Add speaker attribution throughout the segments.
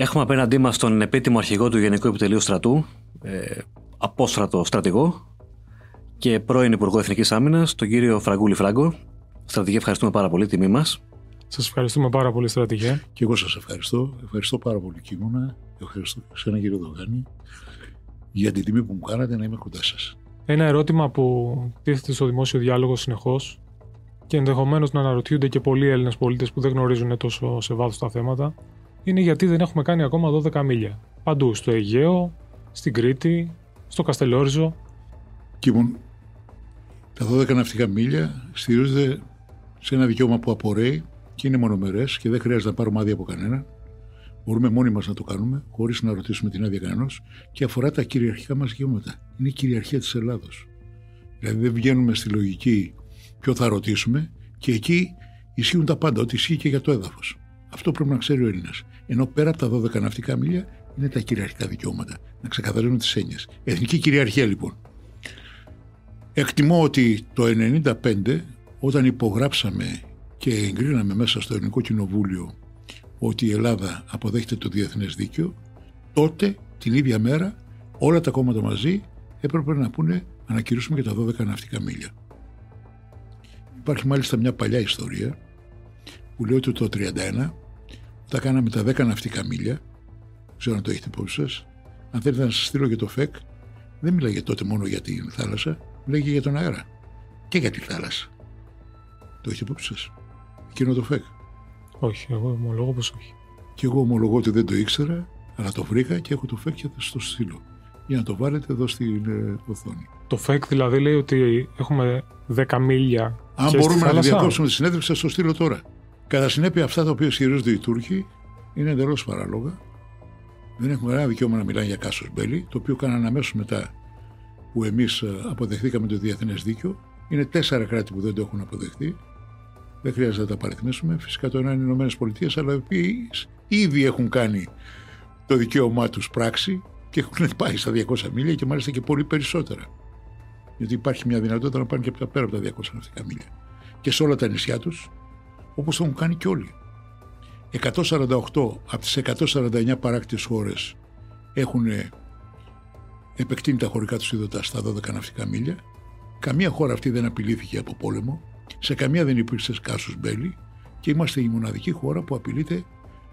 Speaker 1: Έχουμε απέναντί μας τον επίτιμο αρχηγό του Γενικού Επιτελείου Στρατού, ε, απόστρατο στρατηγό και πρώην Υπουργό Εθνικής Άμυνας, τον κύριο Φραγκούλη Φράγκο. Στρατηγέ, ευχαριστούμε πάρα πολύ, τιμή μας.
Speaker 2: Σας ευχαριστούμε πάρα πολύ, στρατηγέ.
Speaker 3: Και εγώ σας ευχαριστώ. Ευχαριστώ πάρα πολύ, Κίμωνα. Ευχαριστώ σε ένα κύριο Δογάνη για την τιμή που μου κάνατε να είμαι κοντά σας.
Speaker 2: Ένα ερώτημα που τίθεται στο δημόσιο διάλογο συνεχώς και ενδεχομένως να αναρωτιούνται και πολλοί Έλληνες πολίτες που δεν γνωρίζουν τόσο σε βάθος τα θέματα είναι γιατί δεν έχουμε κάνει ακόμα 12 μίλια. Παντού, στο Αιγαίο, στην Κρήτη, στο Καστελόριζο.
Speaker 3: Λοιπόν, τα 12 ναυτικά μίλια στηρίζονται σε ένα δικαίωμα που απορρέει και είναι μονομερές και δεν χρειάζεται να πάρουμε άδεια από κανένα. Μπορούμε μόνοι μας να το κάνουμε, χωρίς να ρωτήσουμε την άδεια κανένας και αφορά τα κυριαρχικά μας δικαιώματα. Είναι η κυριαρχία της Ελλάδος. Δηλαδή δεν βγαίνουμε στη λογική ποιο θα ρωτήσουμε και εκεί ισχύουν τα πάντα, ό,τι ισχύει και για το έδαφος. Αυτό πρέπει να ξέρει ο Έλληνας. Ενώ πέρα από τα 12 ναυτικά μίλια είναι τα κυριαρχικά δικαιώματα. Να ξεκαθαρίζουμε τις έννοιες. Εθνική κυριαρχία λοιπόν. Εκτιμώ ότι το 1995 όταν υπογράψαμε και εγκρίναμε μέσα στο Ελληνικό Κοινοβούλιο ότι η Ελλάδα αποδέχεται το διεθνές δίκαιο, τότε την ίδια μέρα όλα τα κόμματα μαζί έπρεπε να πούνε να και τα 12 ναυτικά μίλια. Υπάρχει μάλιστα μια παλιά ιστορία που λέει ότι το 1931 όταν κάναμε τα 10 ναυτικά μίλια, ξέρω αν το έχετε υπόψη σας, αν θέλετε να σας στείλω για το ΦΕΚ, δεν μιλάγε τότε μόνο για την θάλασσα, μιλάγε για τον αέρα και για τη θάλασσα. Το έχετε υπόψη σας. Εκείνο το ΦΕΚ.
Speaker 2: Όχι, εγώ ομολογώ πως όχι.
Speaker 3: Και εγώ ομολογώ ότι δεν το ήξερα, αλλά το βρήκα και έχω το ΦΕΚ και θα σας το στείλω. Για να το βάλετε εδώ στην ε, οθόνη.
Speaker 2: Το ΦΕΚ δηλαδή λέει ότι έχουμε 10 μίλια.
Speaker 3: Αν μπορούμε να διακόψουμε τη συνέντευξη, θα το στείλω τώρα. Κατά συνέπεια, αυτά τα οποία ισχυρίζονται οι Τούρκοι είναι εντελώς παράλογα. Δεν έχουμε κανένα δικαίωμα να μιλάνε για κάσος μπέλι, το οποίο κάνανε αμέσως μετά που εμείς ε, αποδεχθήκαμε το διεθνές δίκαιο. Είναι τέσσερα κράτη που δεν το έχουν αποδεχθεί. Δεν χρειάζεται να τα παριθμίσουμε. Φυσικά το ένα είναι οι Ηνωμένες Πολιτείες, αλλά οι οποίοι ήδη έχουν κάνει το δικαίωμά τους πράξη και έχουν πάει στα 200 μίλια και μάλιστα και πολύ περισσότερα. Γιατί υπάρχει μια δυνατότητα να πάνε και πέρα από τα 200 ναυτικά μίλια. Και σε όλα τα νησιά τους όπως το έχουν κάνει και όλοι. 148 από τις 149 παράκτητες χώρες έχουν επεκτείνει τα χωρικά τους είδωτα στα 12 ναυτικά μίλια. Καμία χώρα αυτή δεν απειλήθηκε από πόλεμο. Σε καμία δεν υπήρξε σκάσους μπέλη και είμαστε η μοναδική χώρα που απειλείται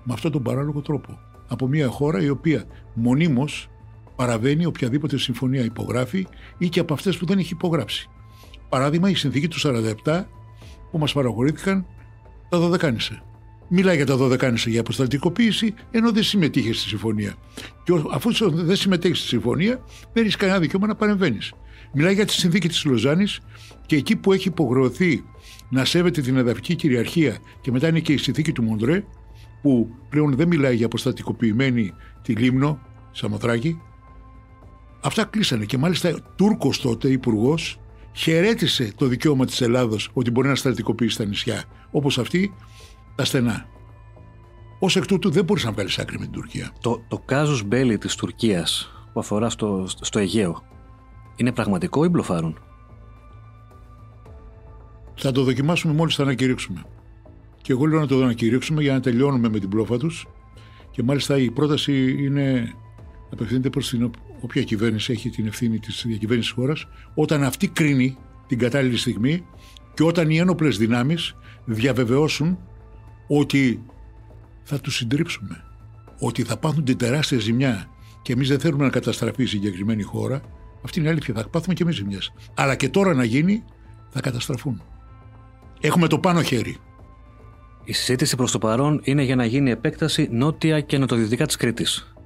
Speaker 3: με αυτόν τον παράλογο τρόπο. Από μια χώρα η οποία μονίμως παραβαίνει οποιαδήποτε συμφωνία υπογράφει ή και από αυτές που δεν έχει υπογράψει. Παράδειγμα η συνθήκη του 47 που μας παραχωρήθηκαν τα δωδεκάνησα. Μιλάει για τα δωδεκάνησα για αποσταλτικοποίηση, ενώ δεν συμμετείχε στη συμφωνία. Και αφού δεν συμμετέχεις στη συμφωνία, δεν έχεις κανένα δικαίωμα να παρεμβαίνεις. Μιλάει για τη συνθήκη της Λοζάνης και εκεί που έχει υποχρεωθεί να σέβεται την εδαφική κυριαρχία και μετά είναι και η συνθήκη του Μοντρέ, που πλέον δεν μιλάει για αποστατικοποιημένη τη Λίμνο, Σαμοθράκη. Αυτά κλείσανε και μάλιστα Τούρκος τότε υπουργός χαιρέτησε το δικαίωμα της Ελλάδος ότι μπορεί να στρατικοποιήσει τα νησιά, όπως αυτή τα στενά. Ως εκ τούτου δεν μπορείς να βγάλεις άκρη με την Τουρκία.
Speaker 1: Το, το κάζους μπέλι της Τουρκίας που αφορά στο, στο Αιγαίο είναι πραγματικό ή μπλοφάρουν;
Speaker 3: Θα το δοκιμάσουμε μόλις θα ανακηρύξουμε. Και εγώ λέω να το ανακηρύξουμε για να τελειώνουμε με την πλόφα τους και μάλιστα η πρόταση είναι απευθύνεται προς την όποια κυβέρνηση έχει την ευθύνη της διακυβέρνησης της χώρας, όταν αυτή κρίνει την κατάλληλη στιγμή και όταν οι ένοπλες δυνάμεις διαβεβαιώσουν ότι θα τους συντρίψουμε, ότι θα πάθουν την τεράστια ζημιά και εμείς δεν θέλουμε να καταστραφεί η συγκεκριμένη χώρα, αυτή είναι η αλήθεια, θα πάθουμε και εμείς ζημιές. Αλλά και τώρα να γίνει, θα καταστραφούν. Έχουμε το πάνω χέρι.
Speaker 1: Η συζήτηση προς το παρόν είναι για να γίνει επέκταση νότια και νοτιοδυτικά της Κρήτης.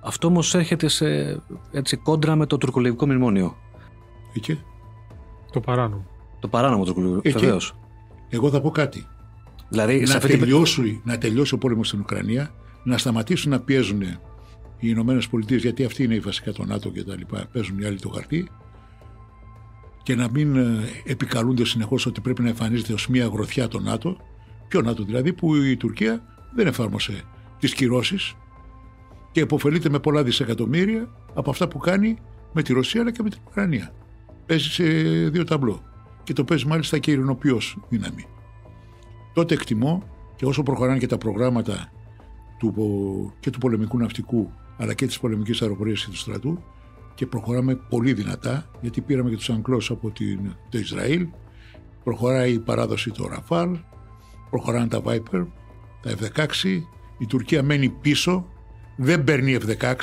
Speaker 1: Αυτό όμως έρχεται σε έτσι, κόντρα με το τουρκολιβικό μνημόνιο.
Speaker 3: Εκεί.
Speaker 2: Το παράνομο.
Speaker 1: Το παράνομο τουρκολιβικό. Βεβαίως.
Speaker 3: Εγώ θα πω κάτι.
Speaker 1: Δηλαδή,
Speaker 3: να, τελειώσει, να τελειώσει ο πόλεμος στην Ουκρανία, να σταματήσουν να πιέζουν οι Ηνωμένες Πολιτείες, γιατί αυτή είναι η βασικά το ΝΑΤΟ και τα λοιπά, παίζουν οι άλλοι το χαρτί, και να μην ε, επικαλούνται συνεχώς ότι πρέπει να εμφανίζεται ως μια γροθιά το ΝΑΤΟ. Ποιο ΝΑΤΟ δηλαδή, που η Τουρκία δεν εφάρμοσε τις κυρώσεις και υποφελείται με πολλά δισεκατομμύρια από αυτά που κάνει με τη Ρωσία αλλά και με την Ουκρανία. Παίζει σε δύο ταμπλό και το παίζει μάλιστα και ειρηνοποιός δύναμη. Τότε εκτιμώ και όσο προχωράνε και τα προγράμματα του, και του πολεμικού ναυτικού αλλά και της πολεμικής αεροπορίας και του στρατού και προχωράμε πολύ δυνατά γιατί πήραμε και τους Αγγλούς από την, το Ισραήλ προχωράει η παράδοση του Ραφάλ προχωράνε τα Viper τα F-16 η Τουρκία μένει πίσω δεν παίρνει F-16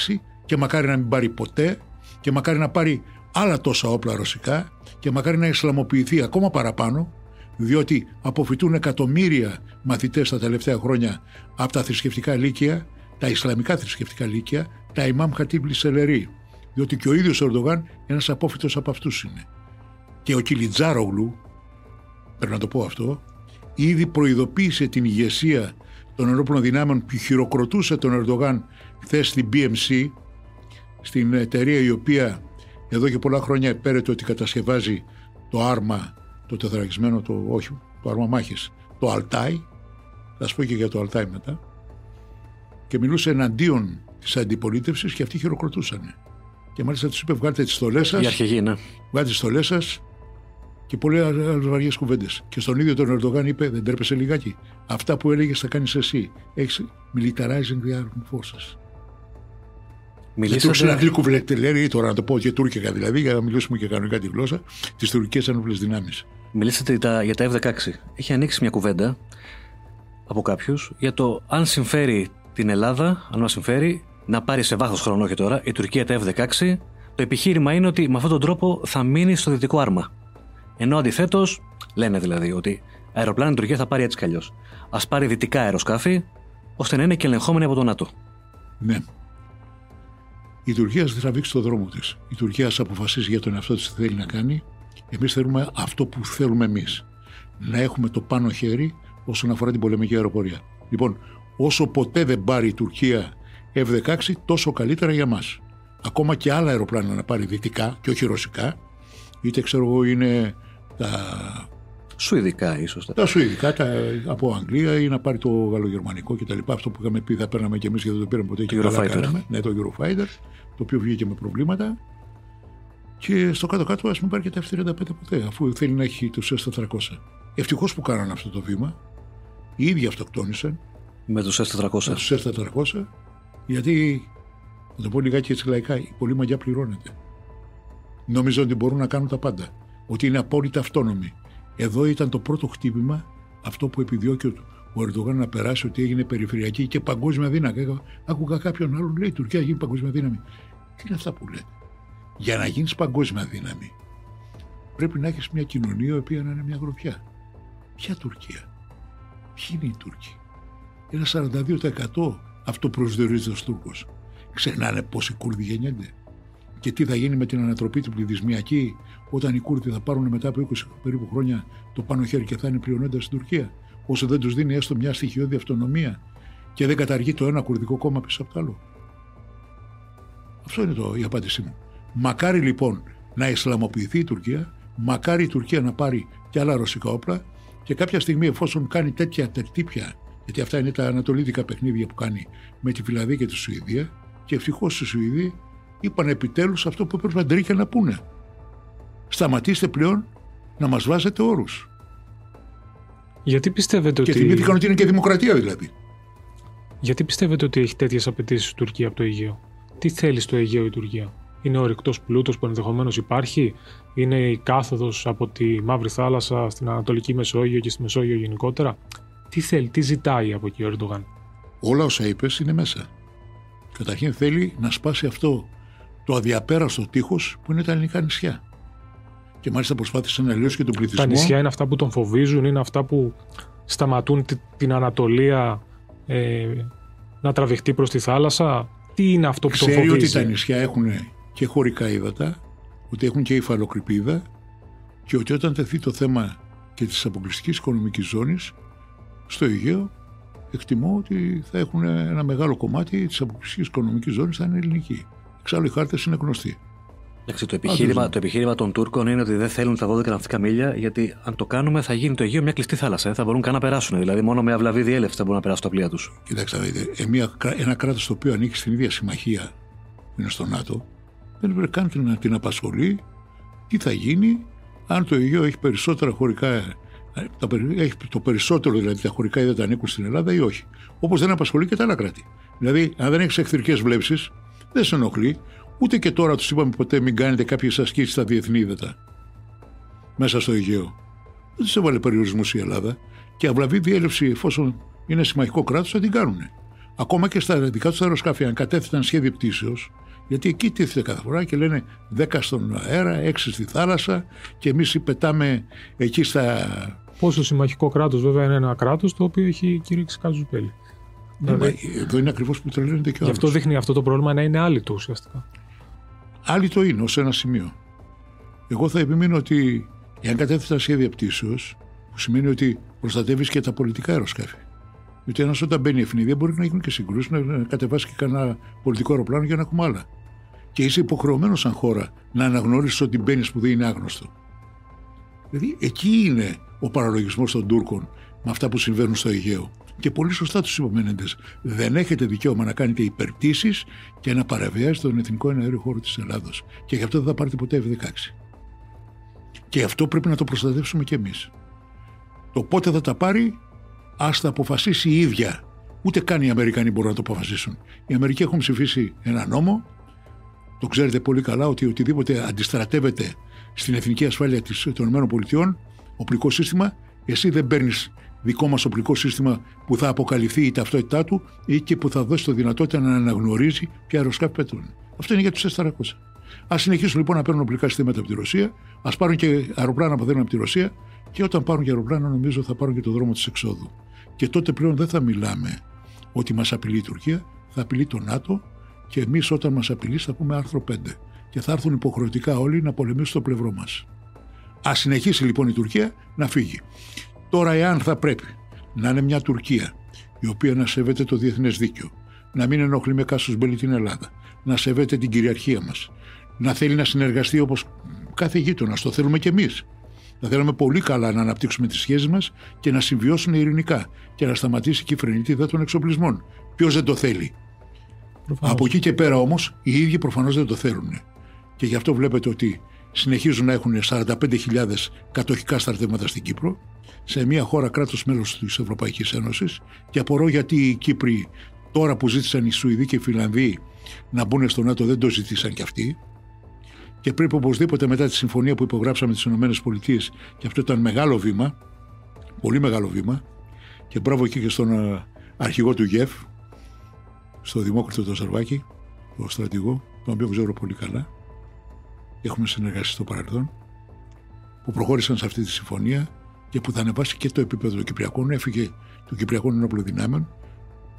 Speaker 3: και μακάρι να μην πάρει ποτέ και μακάρι να πάρει άλλα τόσα όπλα ρωσικά και μακάρι να ισλαμοποιηθεί ακόμα παραπάνω διότι αποφυτούν εκατομμύρια μαθητές τα τελευταία χρόνια από τα θρησκευτικά λύκεια, τα Ισλαμικά θρησκευτικά λύκεια, τα Ιμάμ Χατίμπ Λισελερή. Διότι και ο ίδιος ο Ερντογάν ένας απόφυτος από αυτούς είναι. Και ο Κιλιτζάρογλου, πρέπει να το πω αυτό, ήδη προειδοποίησε την ηγεσία των ενόπλων δυνάμεων που χειροκροτούσε τον Ερντογάν χθες στην BMC, στην εταιρεία η οποία εδώ και πολλά χρόνια επέρεται ότι κατασκευάζει το άρμα, το τεθρακισμένο, το, όχι, το άρμα μάχης, το Αλτάι, θα σου πω και για το Αλτάι μετά, και μιλούσε εναντίον της αντιπολίτευσης και αυτοί χειροκροτούσαν. Και μάλιστα τους είπε: Βγάλετε τις στολές σας.
Speaker 1: Η αρχηγή, ναι.
Speaker 3: Βγάλετε τις στολές σας και πολλέ άλλε βαριές κουβέντες. Και στον ίδιο τον Ερντογάν είπε: Δεν τρέπεσαι λιγάκι. Αυτά που έλεγες θα κάνεις εσύ. Έχεις militarizing the armed forces. Μιλήσατε... Δεν ένα γλυκό βλεκτελέρι, τώρα να το πω και τουρκικά δηλαδή, για να μιλήσουμε και κανονικά τη γλώσσα, τις τουρκικές ενόπλες δυνάμεις.
Speaker 1: Μιλήσατε για τα F-16. Έχει ανοίξει μια κουβέντα από κάποιους για το αν συμφέρει την Ελλάδα, αν μας συμφέρει, να πάρει σε βάθος χρόνο, όχι τώρα, η Τουρκία τα F-16. Το επιχείρημα είναι ότι με αυτόν τον τρόπο θα μείνει στο δυτικό άρμα. Ενώ αντιθέτως, λένε δηλαδή ότι αεροπλάνα η Τουρκία θα πάρει έτσι κι αλλιώς. Α πάρει δυτικά αεροσκάφη, ώστε να είναι και ελεγχόμενη από το ΝΑΤΟ.
Speaker 3: Ναι. Η Τουρκία θα τραβήξει το δρόμο της. Η Τουρκία θα αποφασίσει για τον εαυτό της τι θέλει να κάνει. Εμείς θέλουμε αυτό που θέλουμε εμείς. Να έχουμε το πάνω χέρι όσον αφορά την πολεμική αεροπορία. Λοιπόν, όσο ποτέ δεν πάρει η Τουρκία F-16, τόσο καλύτερα για μας. Ακόμα και άλλα αεροπλάνα να πάρει δυτικά και όχι ρωσικά, είτε ξέρω εγώ είναι τα.
Speaker 1: Σουηδικά, ίσως.
Speaker 3: Τα σουηδικά τα, από Αγγλία ή να πάρει το γαλλογερμανικό κτλ. Αυτό που είχαμε πει θα παίρναμε και εμείς γιατί δεν το πήραμε ποτέ.
Speaker 1: Το Eurofighter.
Speaker 3: Ναι, το Eurofighter, το οποίο βγήκε με προβλήματα. Και στο κάτω-κάτω, ας μην πάρει και τα F-35 ποτέ, αφού θέλει να έχει του S-400. Ευτυχώς που κάνανε αυτό το βήμα. Οι ίδιοι αυτοκτόνησαν.
Speaker 1: Με του S-400.
Speaker 3: Με του S-400. Γιατί, να το πω λιγάκι έτσι λαϊκά, η πολλή μαγιά πληρώνεται. Νόμιζαν ότι μπορούν να κάνουν τα πάντα. Ότι είναι απόλυτα αυτόνομοι. Εδώ ήταν το πρώτο χτύπημα αυτό που επιδιώκει ο Ερντογάν να περάσει ότι έγινε περιφερειακή και παγκόσμια δύναμη. Άκουγα κάποιον άλλον λέει: Η Τουρκία γίνει παγκόσμια δύναμη. Τι είναι αυτά που λέτε; Για να γίνεις παγκόσμια δύναμη, πρέπει να έχεις μια κοινωνία η οποία να είναι μια γροθιά. Ποια Τουρκία, Ποιοι είναι οι Τούρκοι; Ένα 42% αυτό προσδιορίζεται ως Τούρκος. Ξεχνάνε πόσοι Κούρδοι γεννιούνται. Και τι θα γίνει με την ανατροπή του πληθυσμιακή όταν οι Κούρδοι θα πάρουν μετά από 20 περίπου χρόνια το πάνω χέρι και θα είναι πλειονόντα στην Τουρκία. Όσο δεν τους δίνει έστω μια στοιχειώδη αυτονομία και δεν καταργεί το ένα κουρδικό κόμμα πίσω από το άλλο. Αυτό είναι το, η απάντησή μου. Μακάρι λοιπόν να Ισλαμοποιηθεί η Τουρκία, μακάρι η Τουρκία να πάρει και άλλα ρωσικά όπλα και κάποια στιγμή εφόσον κάνει τέτοια τερτύπια, γιατί αυτά είναι τα ανατολίδικα παιχνίδια που κάνει με τη Φιλανδία και τη Σουηδία, και ευτυχώς στη Σουηδία είπαν επιτέλους αυτό που έπρεπε αντρίκια να πούνε. Σταματήστε πλέον να μας βάζετε όρους.
Speaker 2: Γιατί πιστεύετε
Speaker 3: και
Speaker 2: ότι.
Speaker 3: Και θυμήθηκαν ότι είναι και δημοκρατία δηλαδή.
Speaker 2: Γιατί πιστεύετε ότι έχει τέτοιες απαιτήσεις η Τουρκία από το Αιγαίο; Τι θέλει στο Αιγαίο η Τουρκία; Είναι ο ρηκτός πλούτος που ενδεχομένως υπάρχει; Είναι η κάθοδος από τη Μαύρη Θάλασσα στην Ανατολική Μεσόγειο και στη Μεσόγειο γενικότερα; Τι θέλει, τι ζητάει από εκεί ο Ερντογάν;
Speaker 3: Όλα όσα είπες είναι μέσα. Καταρχήν θέλει να σπάσει αυτό το αδιαπέραστο τείχος που είναι τα ελληνικά νησιά. Και μάλιστα προσπάθησε να λύσει και τον πληθυσμό.
Speaker 2: Τα νησιά είναι αυτά που τον φοβίζουν, είναι αυτά που σταματούν την Ανατολία ε, να τραβηχτεί προς τη θάλασσα. Τι είναι αυτό που
Speaker 3: Ξέρει
Speaker 2: τον φοβίζει;
Speaker 3: ότι τα νησιά έχουν και χωρικά ύδατα, ότι έχουν και υφαλοκρηπίδα και ότι όταν τεθεί το θέμα και της αποκλειστικής οικονομικής ζώνης στο Αιγαίο εκτιμώ ότι θα έχουν ένα μεγάλο κομμάτι της αποκλειστικής οικονομικής ζώνης θα είναι ελληνική. Εξάλλου οι χάρτες είναι γνωστοί.
Speaker 1: Εντάξει, το, επιχείρημα, το επιχείρημα των Τούρκων είναι ότι δεν θέλουν τα 12 ναυτικά μίλια, γιατί αν το κάνουμε θα γίνει το Αιγαίο μια κλειστή θάλασσα. Ε. Θα μπορούν καν να περάσουν. Δηλαδή, μόνο με αυλαβή διέλευση θα μπορούν να περάσουν τα πλοία τους.
Speaker 3: Κοιτάξτε, δείτε, ένα κράτος το οποίο ανήκει στην ίδια συμμαχία που είναι στο ΝΑΤΟ, δεν πρέπει καν να την απασχολεί τι θα γίνει αν το Αιγαίο έχει περισσότερα χωρικά Το, έχει το περισσότερο δηλαδή τα χωρικά ύδατα ανήκουν στην Ελλάδα ή όχι. Όπως δεν απασχολεί και τα άλλα κράτη. Δηλαδή, αν δεν έχεις εχθρικές βλέψεις, δεν σε ενοχλεί. Ούτε και τώρα τους είπαμε ποτέ μην κάνετε κάποιες ασκήσεις στα διεθνή ύδατα. Μέσα στο Αιγαίο. Δεν του έβαλε περιορισμούς η Ελλάδα. Και αυλαβή διέλευση, εφόσον είναι συμμαχικό κράτος, θα την κάνουν. Ακόμα και στα δικά τους αεροσκάφη, αν κατέθεταν σχέδιο πτήσεως, γιατί εκεί τίθεται κάθε φορά και λένε 10 στον αέρα, 6 στη θάλασσα και εμείς πετάμε εκεί στα.
Speaker 2: Πόσο συμμαχικό κράτος, βέβαια, είναι ένα κράτος το οποίο έχει κηρύξει κάζου πέλη.
Speaker 3: Ναι, δηλαδή, εδώ είναι ακριβώς που τρελαίνεται και ο
Speaker 2: Γι' αυτό δείχνει αυτό το πρόβλημα να είναι άλυτο ουσιαστικά.
Speaker 3: Άλυτο είναι ως ένα σημείο. Εγώ θα επιμείνω ότι εάν κατέθετα σχέδια πτήσεω, που σημαίνει ότι προστατεύεις και τα πολιτικά αεροσκάφη. Γιατί ένας όταν μπαίνει ευνηδία μπορεί να γίνουν και συγκρούσεις, να κατεβάσει και κανένα πολιτικό αεροπλάνο για να έχουμε άλλα. Και είσαι υποχρεωμένος σαν χώρα να αναγνωρίσεις ότι μπαίνεις που δεν είναι άγνωστο. Δηλαδή εκεί είναι ο παραλογισμός των Τούρκων με αυτά που συμβαίνουν στο Αιγαίο. Και πολύ σωστά τους υπομένετε. Δεν έχετε δικαίωμα να κάνετε υπερπτήσει και να παραβιάζετε τον εθνικό εναέριο χώρο της Ελλάδος. Και γι' αυτό δεν θα πάρετε ποτέ F-16. Και αυτό πρέπει να το προστατεύσουμε κι εμείς. Το πότε θα τα πάρει, ας τα αποφασίσει η ίδια. Ούτε καν οι Αμερικανοί μπορούν να το αποφασίσουν. Οι Αμερικοί έχουν ψηφίσει ένα νόμο. Το ξέρετε πολύ καλά ότι οτιδήποτε αντιστρατεύεται στην εθνική ασφάλεια των ΗΠΑ, οπλικό σύστημα, εσύ δεν παίρνεις δικό μας οπλικό σύστημα που θα αποκαλυφθεί η ταυτότητά του ή και που θα δώσει το δυνατότητα να αναγνωρίζει ποια αεροσκάφη πετούν. Αυτό είναι για τους S400. Α συνεχίσουν λοιπόν να παίρνουν οπλικά συστήματα από τη Ρωσία, ας πάρουν και αεροπλάνα που δεν από τη Ρωσία και όταν πάρουν και αεροπλάνα, νομίζω θα πάρουν και το δρόμο της εξόδου. Και τότε πλέον δεν θα μιλάμε ότι μας απειλεί η Τουρκία, θα απειλεί το ΝΑΤΟ και εμείς όταν μας απειλεί θα πούμε άρθρο 5. Και θα έρθουν υποχρεωτικά όλοι να πολεμήσουν στο πλευρό μας. Α συνεχίσει λοιπόν η Τουρκία να φύγει. Τώρα, εάν θα πρέπει να είναι μια Τουρκία η οποία να σέβεται το διεθνές δίκαιο, να μην ενοχλεί με κάσου μπέλη την Ελλάδα, να σέβεται την κυριαρχία μας, να θέλει να συνεργαστεί όπως κάθε γείτονα, το θέλουμε κι εμείς. Θα θέλαμε πολύ καλά να αναπτύξουμε τις σχέσεις μας και να συμβιώσουν ειρηνικά και να σταματήσει και η φρενιτίδα των εξοπλισμών. Ποιος δεν το θέλει. Προφανώς. Από εκεί και πέρα όμως οι ίδιοι προφανώς δεν το θέλουν. Και γι' αυτό βλέπετε ότι συνεχίζουν να έχουν 45.000 κατοχικά στρατεύματα στην Κύπρο, σε μια χώρα κράτος μέλος της Ευρωπαϊκής Ένωσης και απορώ γιατί οι Κύπροι τώρα που ζήτησαν οι Σουηδοί και οι Φιλανδοί να μπουν στο ΝΑΤΟ δεν το ζητήσαν κι αυτοί. Και πρέπει οπωσδήποτε μετά τη συμφωνία που υπογράψαμε τις ΗΠΑ και αυτό ήταν μεγάλο βήμα, πολύ μεγάλο βήμα και μπράβο εκεί και στον ε, αρχηγό του ΓΕΦ, στο Δημόκριτο το Σαρβάκη, τον στρατηγό, τον οποίο ξέρω πολύ καλά, έχουμε συνεργαστεί στο παρελθόν, που προχώρησαν σε αυτή τη συμφωνία και που θα ανεβάσει και το επίπεδο των Κυπριακών. Έφυγε των Κυπριακών Ενόπλων Δυνάμεων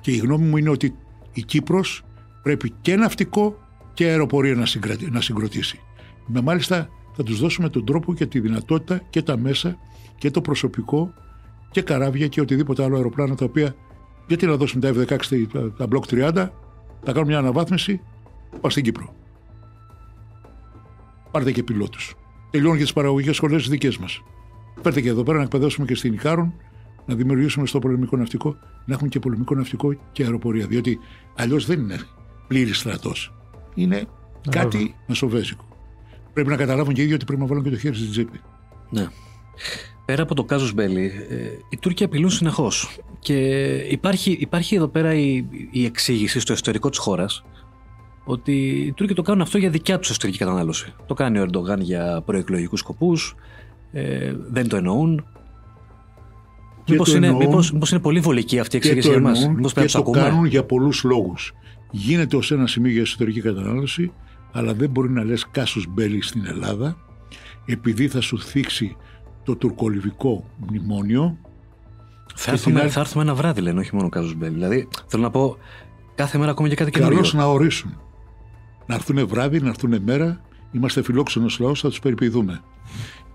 Speaker 3: και η γνώμη μου είναι ότι η Κύπρος πρέπει και ναυτικό και αεροπορία να, να συγκροτήσει. Με μάλιστα θα τους δώσουμε τον τρόπο και τη δυνατότητα και τα μέσα και το προσωπικό και καράβια και οτιδήποτε άλλο αεροπλάνα τα οποία γιατί να δώσουμε τα F-16 τα Block 30 θα κάνουμε μια αναβάθμιση πάω στην Κύπρο. Πάρτε και πιλότους. Τελειώνουν και τις παραγωγικές σχολές δικές μας. Φέρτε και εδώ πέρα να εκπαιδεύσουμε και στην Ικάρων, να δημιουργήσουμε στο πολεμικό ναυτικό, να έχουμε και πολεμικό ναυτικό και αεροπορία. Διότι αλλιώς δεν είναι πλήρης στρατός. Είναι κάτι μεσοβέζικο. Πρέπει να καταλάβουν και οι ίδιοι ότι πρέπει να βάλουν και το χέρι στην τσέπη.
Speaker 1: Ναι. Πέρα από το Κάζος Μπέλι, ε, οι Τούρκοι απειλούν συνεχώς. Και υπάρχει, υπάρχει εδώ πέρα η, η εξήγηση στο ιστορικό της χώρας ότι οι Τούρκοι το κάνουν αυτό για δικιά τους εσωτερική κατανάλωση. Το κάνει ο Ερντογάν για προεκλογικούς σκοπούς, ε, δεν το εννοούν. Μήπως είναι, μήπως, μήπως είναι πολύ βολική αυτή η εξήγηση για μας.
Speaker 3: Μήπως πρέπει να το κάνουν για πολλούς λόγους. Γίνεται ως ένα σημείο για εσωτερική κατανάλωση, αλλά δεν μπορεί να λες κάσους μπέλη στην Ελλάδα, επειδή θα σου θίξει το τουρκολιβικό μνημόνιο.
Speaker 1: Θα έρθουμε, άλλη... θα έρθουμε ένα βράδυ, λένε, όχι μόνο κάσους μπέλη. Δηλαδή, θέλω να πω, κάθε μέρα ακόμη και κάτι καινούργιο.
Speaker 3: Καλώς να ορίσουν. Να έρθουν βράδυ, να έρθουν μέρα. Είμαστε φιλόξενος λαός, θα τους περιποιηθούμε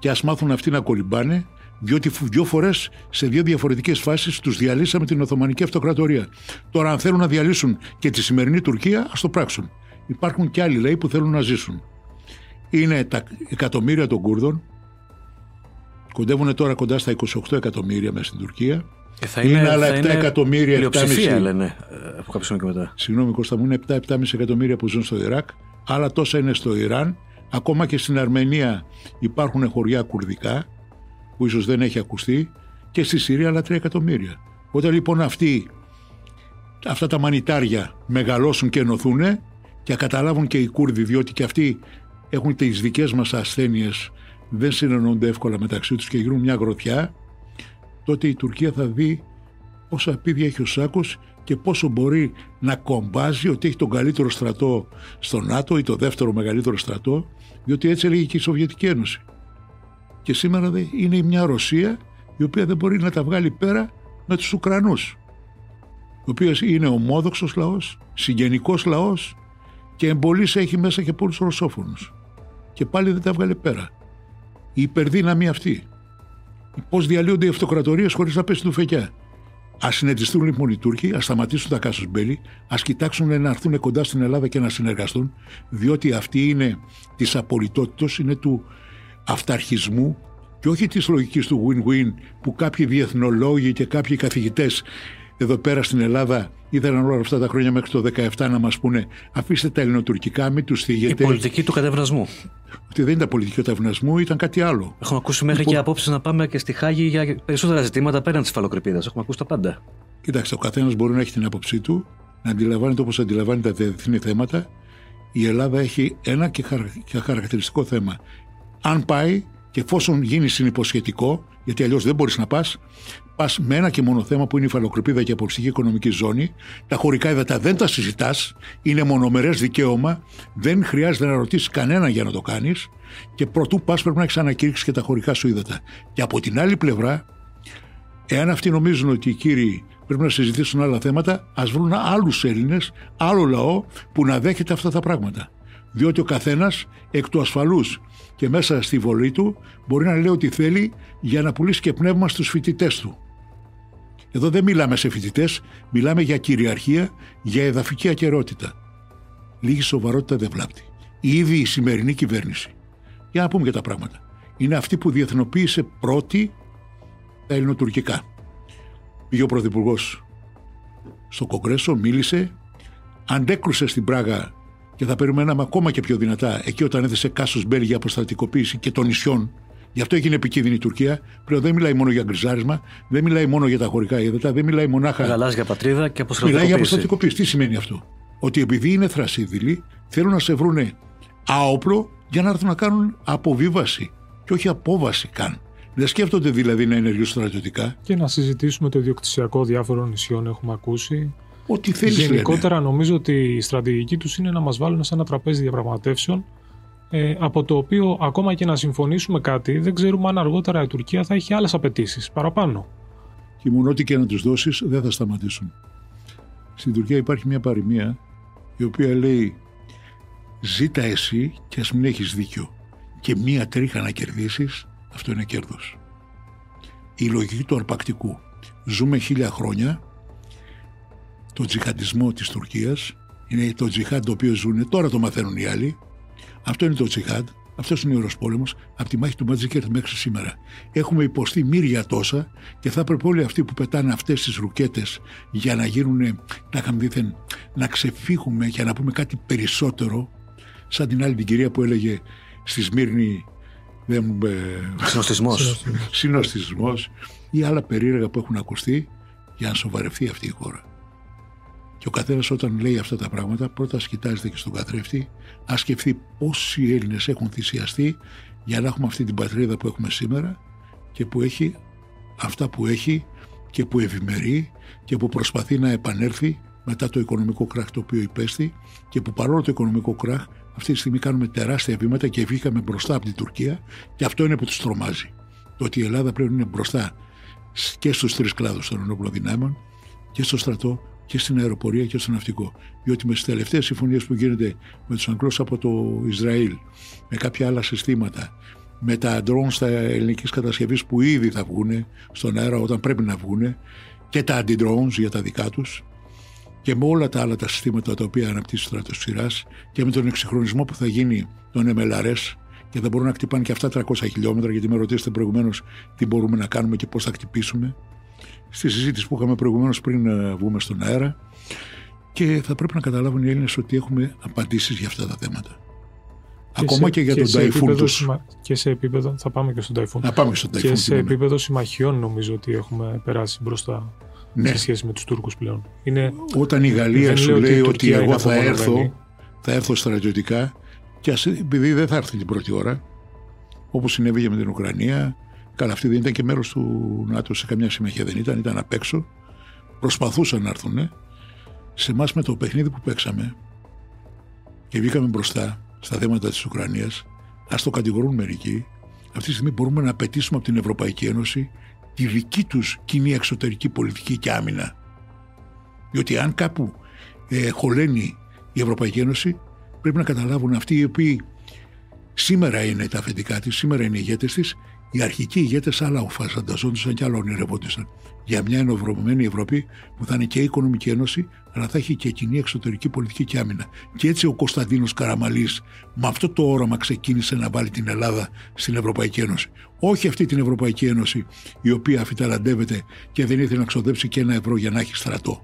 Speaker 3: και ας μάθουν αυτοί να κολυμπάνε, διότι δύο φορές σε δύο διαφορετικές φάσεις τους διαλύσαμε την Οθωμανική Αυτοκρατορία. Τώρα, αν θέλουν να διαλύσουν και τη σημερινή Τουρκία, ας το πράξουν. Υπάρχουν και άλλοι λαοί που θέλουν να ζήσουν. Είναι τα εκατομμύρια των Κούρδων, κοντεύουν τώρα κοντά στα 28 εκατομμύρια μέσα στην Τουρκία.
Speaker 1: Ε, θα είναι, είναι
Speaker 3: άλλα 7 εκατομμύρια,
Speaker 1: 7,5. λένε ε, από κάποιο και μετά.
Speaker 3: Συγγνώμη, Κώστα μου, είναι 7-7,5 εκατομμύρια που ζουν στο Ιράκ. Άλλα τόσα είναι στο Ιράν Ακόμα και στην Αρμενία υπάρχουν χωριά κουρδικά που ίσως δεν έχει ακουστεί και στη Συρία άλλα 3 εκατομμύρια. Όταν λοιπόν αυτοί, αυτά τα μανιτάρια μεγαλώσουν και ενωθούν και καταλάβουν και οι Κούρδοι διότι και αυτοί έχουν τις δικές μας ασθένειες δεν συνεννοούνται εύκολα μεταξύ τους και γίνουν μια γροθιά τότε η Τουρκία θα δει πόσα πίδια έχει ο Σάκος και πόσο μπορεί να κομπάζει ότι έχει τον καλύτερο στρατό στο ΝΑΤΟ ή το δεύτερο μεγαλύτερο στρατό διότι έτσι έλεγε και η Σοβιετική Ένωση. Και σήμερα είναι μια Ρωσία η οποία δεν μπορεί να τα βγάλει πέρα με τους Ουκρανούς ο οποίος είναι ομόδοξος λαός, συγγενικός λαός και εμπολής έχει μέσα και πολλούς ρωσόφωνους. Και πάλι δεν τα βγάλει πέρα. Η υπερδύναμη αυτή. Πώς διαλύονται οι αυτοκρατορίες χωρίς να πέσει του φεκιά. Α συνετιστούν λοιπόν οι Τούρκοι, ας σταματήσουν τα κάσου μπέλη, ας κοιτάξουν να έρθουν κοντά στην Ελλάδα και να συνεργαστούν, διότι αυτή είναι της απολυτότητα, είναι του αυταρχισμού και όχι της λογικής του win-win που κάποιοι διεθνολόγοι και κάποιοι καθηγητές εδώ πέρα στην Ελλάδα ήθελαν όλα αυτά τα χρόνια μέχρι το 17 να μας πούνε αφήστε τα ελληνοτουρκικά, μην τους θίγετε.
Speaker 1: Η πολιτική του κατευνασμού.
Speaker 3: Ότι δεν ήταν πολιτική του κατευνασμού, ήταν κάτι άλλο.
Speaker 1: Έχουμε ακούσει μέχρι λοιπόν... και απόψεις να πάμε και στη Χάγη για περισσότερα ζητήματα πέραν της φαλοκρηπίδας. Έχουμε ακούσει τα πάντα.
Speaker 3: Κοιτάξτε, ο καθένας μπορεί να έχει την άποψή του, να αντιλαμβάνεται όπως αντιλαμβάνεται τα διεθνή θέματα. Η Ελλάδα έχει ένα και, χαρακτηριστικό θέμα. Αν πάει και εφόσον γίνει συνυποσχετικό, γιατί αλλιώς δεν μπορείς να πας, πας με ένα και μόνο θέμα που είναι η φαλοκρηπίδα και η αποψυχή οικονομική ζώνη. Τα χωρικά ύδατα δεν τα συζητάς, είναι μονομερές δικαίωμα, δεν χρειάζεται να ρωτήσεις κανένα για να το κάνεις και προτού πας πρέπει να έχεις ανακήρυξεις και τα χωρικά σου ύδατα. Και από την άλλη πλευρά, εάν αυτοί νομίζουν ότι οι κύριοι πρέπει να συζητήσουν άλλα θέματα, ας βρουν άλλους Έλληνες, άλλο λαό που να δέχεται αυτά τα πράγματα. Διότι ο καθένας εκ του ασφαλούς και μέσα στη βολή του μπορεί να λέει ό,τι θέλει για να πουλήσει και πνεύμα στους φοιτητές του. Εδώ δεν μιλάμε σε φοιτητές, μιλάμε για κυριαρχία, για εδαφική ακαιρότητα. Λίγη σοβαρότητα δεν βλάπτει. Ήδη η σημερινή κυβέρνηση, για να πούμε και τα πράγματα, είναι αυτή που διεθνοποίησε πρώτη τα ελληνοτουρκικά. Πήγε ο Πρωθυπουργός στο Κογκρέσο, μίλησε, αντέκρουσε στην Πράγα και θα περιμέναμε ακόμα και πιο δυνατά εκεί όταν έθεσε κάσος μπέλ για αποστατικοποίηση και των νησιών. Γι' αυτό έγινε επικίνδυνη η Τουρκία. Πλέον δεν μιλάει μόνο για γκριζάρισμα, δεν μιλάει μόνο για τα χωρικά ύδατα, δεν μιλάει μονάχα.
Speaker 1: Γαλάζια πατρίδα και αποστατικοποίηση.
Speaker 3: Μιλάει για αποστατικοποίηση. Τι σημαίνει αυτό, Ότι επειδή είναι θρασίδηλοι, θέλουν να σε βρούνε άοπλο για να έρθουν να κάνουν αποβίβαση και όχι απόβαση καν. Δεν σκέφτονται δηλαδή να ενεργούν στρατιωτικά.
Speaker 2: Και να συζητήσουμε το ιδιοκτησιακό διάφορων νησιών, έχουμε ακούσει.
Speaker 3: Ό,τι θέλεις.
Speaker 2: Γενικότερα, λένε. νομίζω ότι η στρατηγική τους είναι να μας βάλουν σε ένα τραπέζι διαπραγματεύσεων ε, από το οποίο ακόμα και να συμφωνήσουμε κάτι, δεν ξέρουμε αν αργότερα η Τουρκία θα έχει άλλες απαιτήσεις παραπάνω.
Speaker 3: Και μόνο ό,τι και να τους δώσεις δεν θα σταματήσουν. Στην Τουρκία υπάρχει μια παροιμία η οποία λέει ζήτα εσύ και ας μην έχεις δίκιο και μία τρίχα να κερδίσεις, αυτό είναι κέρδος. Η λογική του αρπακτικού. Ζούμε χίλια χρόνια το τζιχαντισμό της Τουρκίας είναι το τζιχάντ το οποίο ζουν, τώρα το μαθαίνουν οι άλλοι. Αυτό είναι το τζιχάντ, αυτός είναι ο Ρωσπόλεμος από τη μάχη του Μάτζικερτ μέχρι σήμερα. Έχουμε υποστεί μύρια τόσα και θα έπρεπε όλοι αυτοί που πετάνε αυτές τις ρουκέτες για να γίνουν, να είχαμε δίθεν, να ξεφύγουμε και να πούμε κάτι περισσότερο, σαν την άλλη την κυρία που έλεγε στη Σμύρνη. Δεν, Συνοστισμός. ή άλλα περίεργα που έχουν ακουστεί για να σοβαρευτεί αυτή η χώρα. Και ο καθένας όταν λέει αυτά τα πράγματα, πρώτα σκητάζεται και στον καθρέφτη, ας σκεφτεί πόσοι Έλληνες έχουν θυσιαστεί για να έχουμε αυτή την πατρίδα που έχουμε σήμερα και που έχει αυτά που έχει και που ευημερεί και που προσπαθεί να επανέλθει μετά το οικονομικό κράχ το οποίο υπέστη και που παρόλο το οικονομικό κράχ αυτή τη στιγμή κάνουμε τεράστια βήματα και βγήκαμε μπροστά από την Τουρκία και αυτό είναι που τους τρομάζει. Το ότι η Ελλάδα πρέπει να είναι μπροστά και στους τρεις κλάδους των ενόπλων δυνάμεων και στο στρατό και στην αεροπορία και στο ναυτικό. Διότι με τις τελευταίες συμφωνίες που γίνονται με τους Αγγλούς από το Ισραήλ, με κάποια άλλα συστήματα, με τα ντρόν στα ελληνικής κατασκευής που ήδη θα βγουν στον αέρα όταν πρέπει να βγουν και τα αντιδρόουν για τα δικά τους και με όλα τα άλλα τα συστήματα τα οποία αναπτύσσει ο στρατός και με τον εξυγχρονισμό που θα γίνει των MLRS και θα μπορούν να χτυπάνε και αυτά 300 χιλιόμετρα γιατί με ρωτήσατε προηγουμένως τι μπορούμε να κάνουμε και πώς θα χτυπήσουμε στη συζήτηση που είχαμε προηγουμένως πριν ε, βγούμε στον αέρα και θα πρέπει να καταλάβουν οι Έλληνες ότι έχουμε απαντήσεις για αυτά τα θέματα. Ακόμα και, για τον Ταϊφούν τους.
Speaker 2: Και σε επίπεδο, θα πάμε και στον Ταϊφούν.
Speaker 3: Να πάμε στον
Speaker 2: Και σε επίπεδο συμμαχιών νομίζω ότι έχουμε περάσει μπροστά ναι. σε σχέση με τους Τούρκους πλέον. Είναι,
Speaker 3: Όταν η Γαλλία σου λέει ότι εγώ θα έρθω, θα έρθω στρατιωτικά και ας, επειδή δεν θα έρθει την πρώτη ώρα, όπως συνέβη με την Ουκρανία, καλά αυτή δεν ήταν και μέρος του ΝΑΤΟ σε καμιά συμμαχία δεν ήταν, ήταν απ' έξω. Προσπαθούσαν να έρθουν. Σε εμάς με το παιχνίδι που παίξαμε και βγήκαμε μπροστά στα θέματα της Ουκρανίας, ας το κατηγορούν μερικοί, αυτή τη στιγμή μπορούμε να απαιτήσουμε από την Ευρωπαϊκή Ένωση τη δική τους κοινή εξωτερική πολιτική και άμυνα. Διότι αν κάπου ε, χωλαίνει η Ευρωπαϊκή Ένωση, πρέπει να καταλάβουν αυτοί οι οποίοι σήμερα είναι τα αφεντικά της, σήμερα είναι οι ηγέτες της, οι αρχικοί ηγέτες άλλα φανταζόντουσαν και άλλα ονειρευόντουσαν. Για μια ενωβρωμένη Ευρώπη που θα είναι και οικονομική ένωση, αλλά θα έχει και κοινή εξωτερική πολιτική και άμυνα. Και έτσι ο Κωνσταντίνος Καραμαλής με αυτό το όραμα ξεκίνησε να βάλει την Ελλάδα στην Ευρωπαϊκή Ένωση. Όχι αυτή την Ευρωπαϊκή Ένωση η οποία αφιταλαντεύεται και δεν ήθελε να ξοδέψει και ένα ευρώ για να έχει στρατό.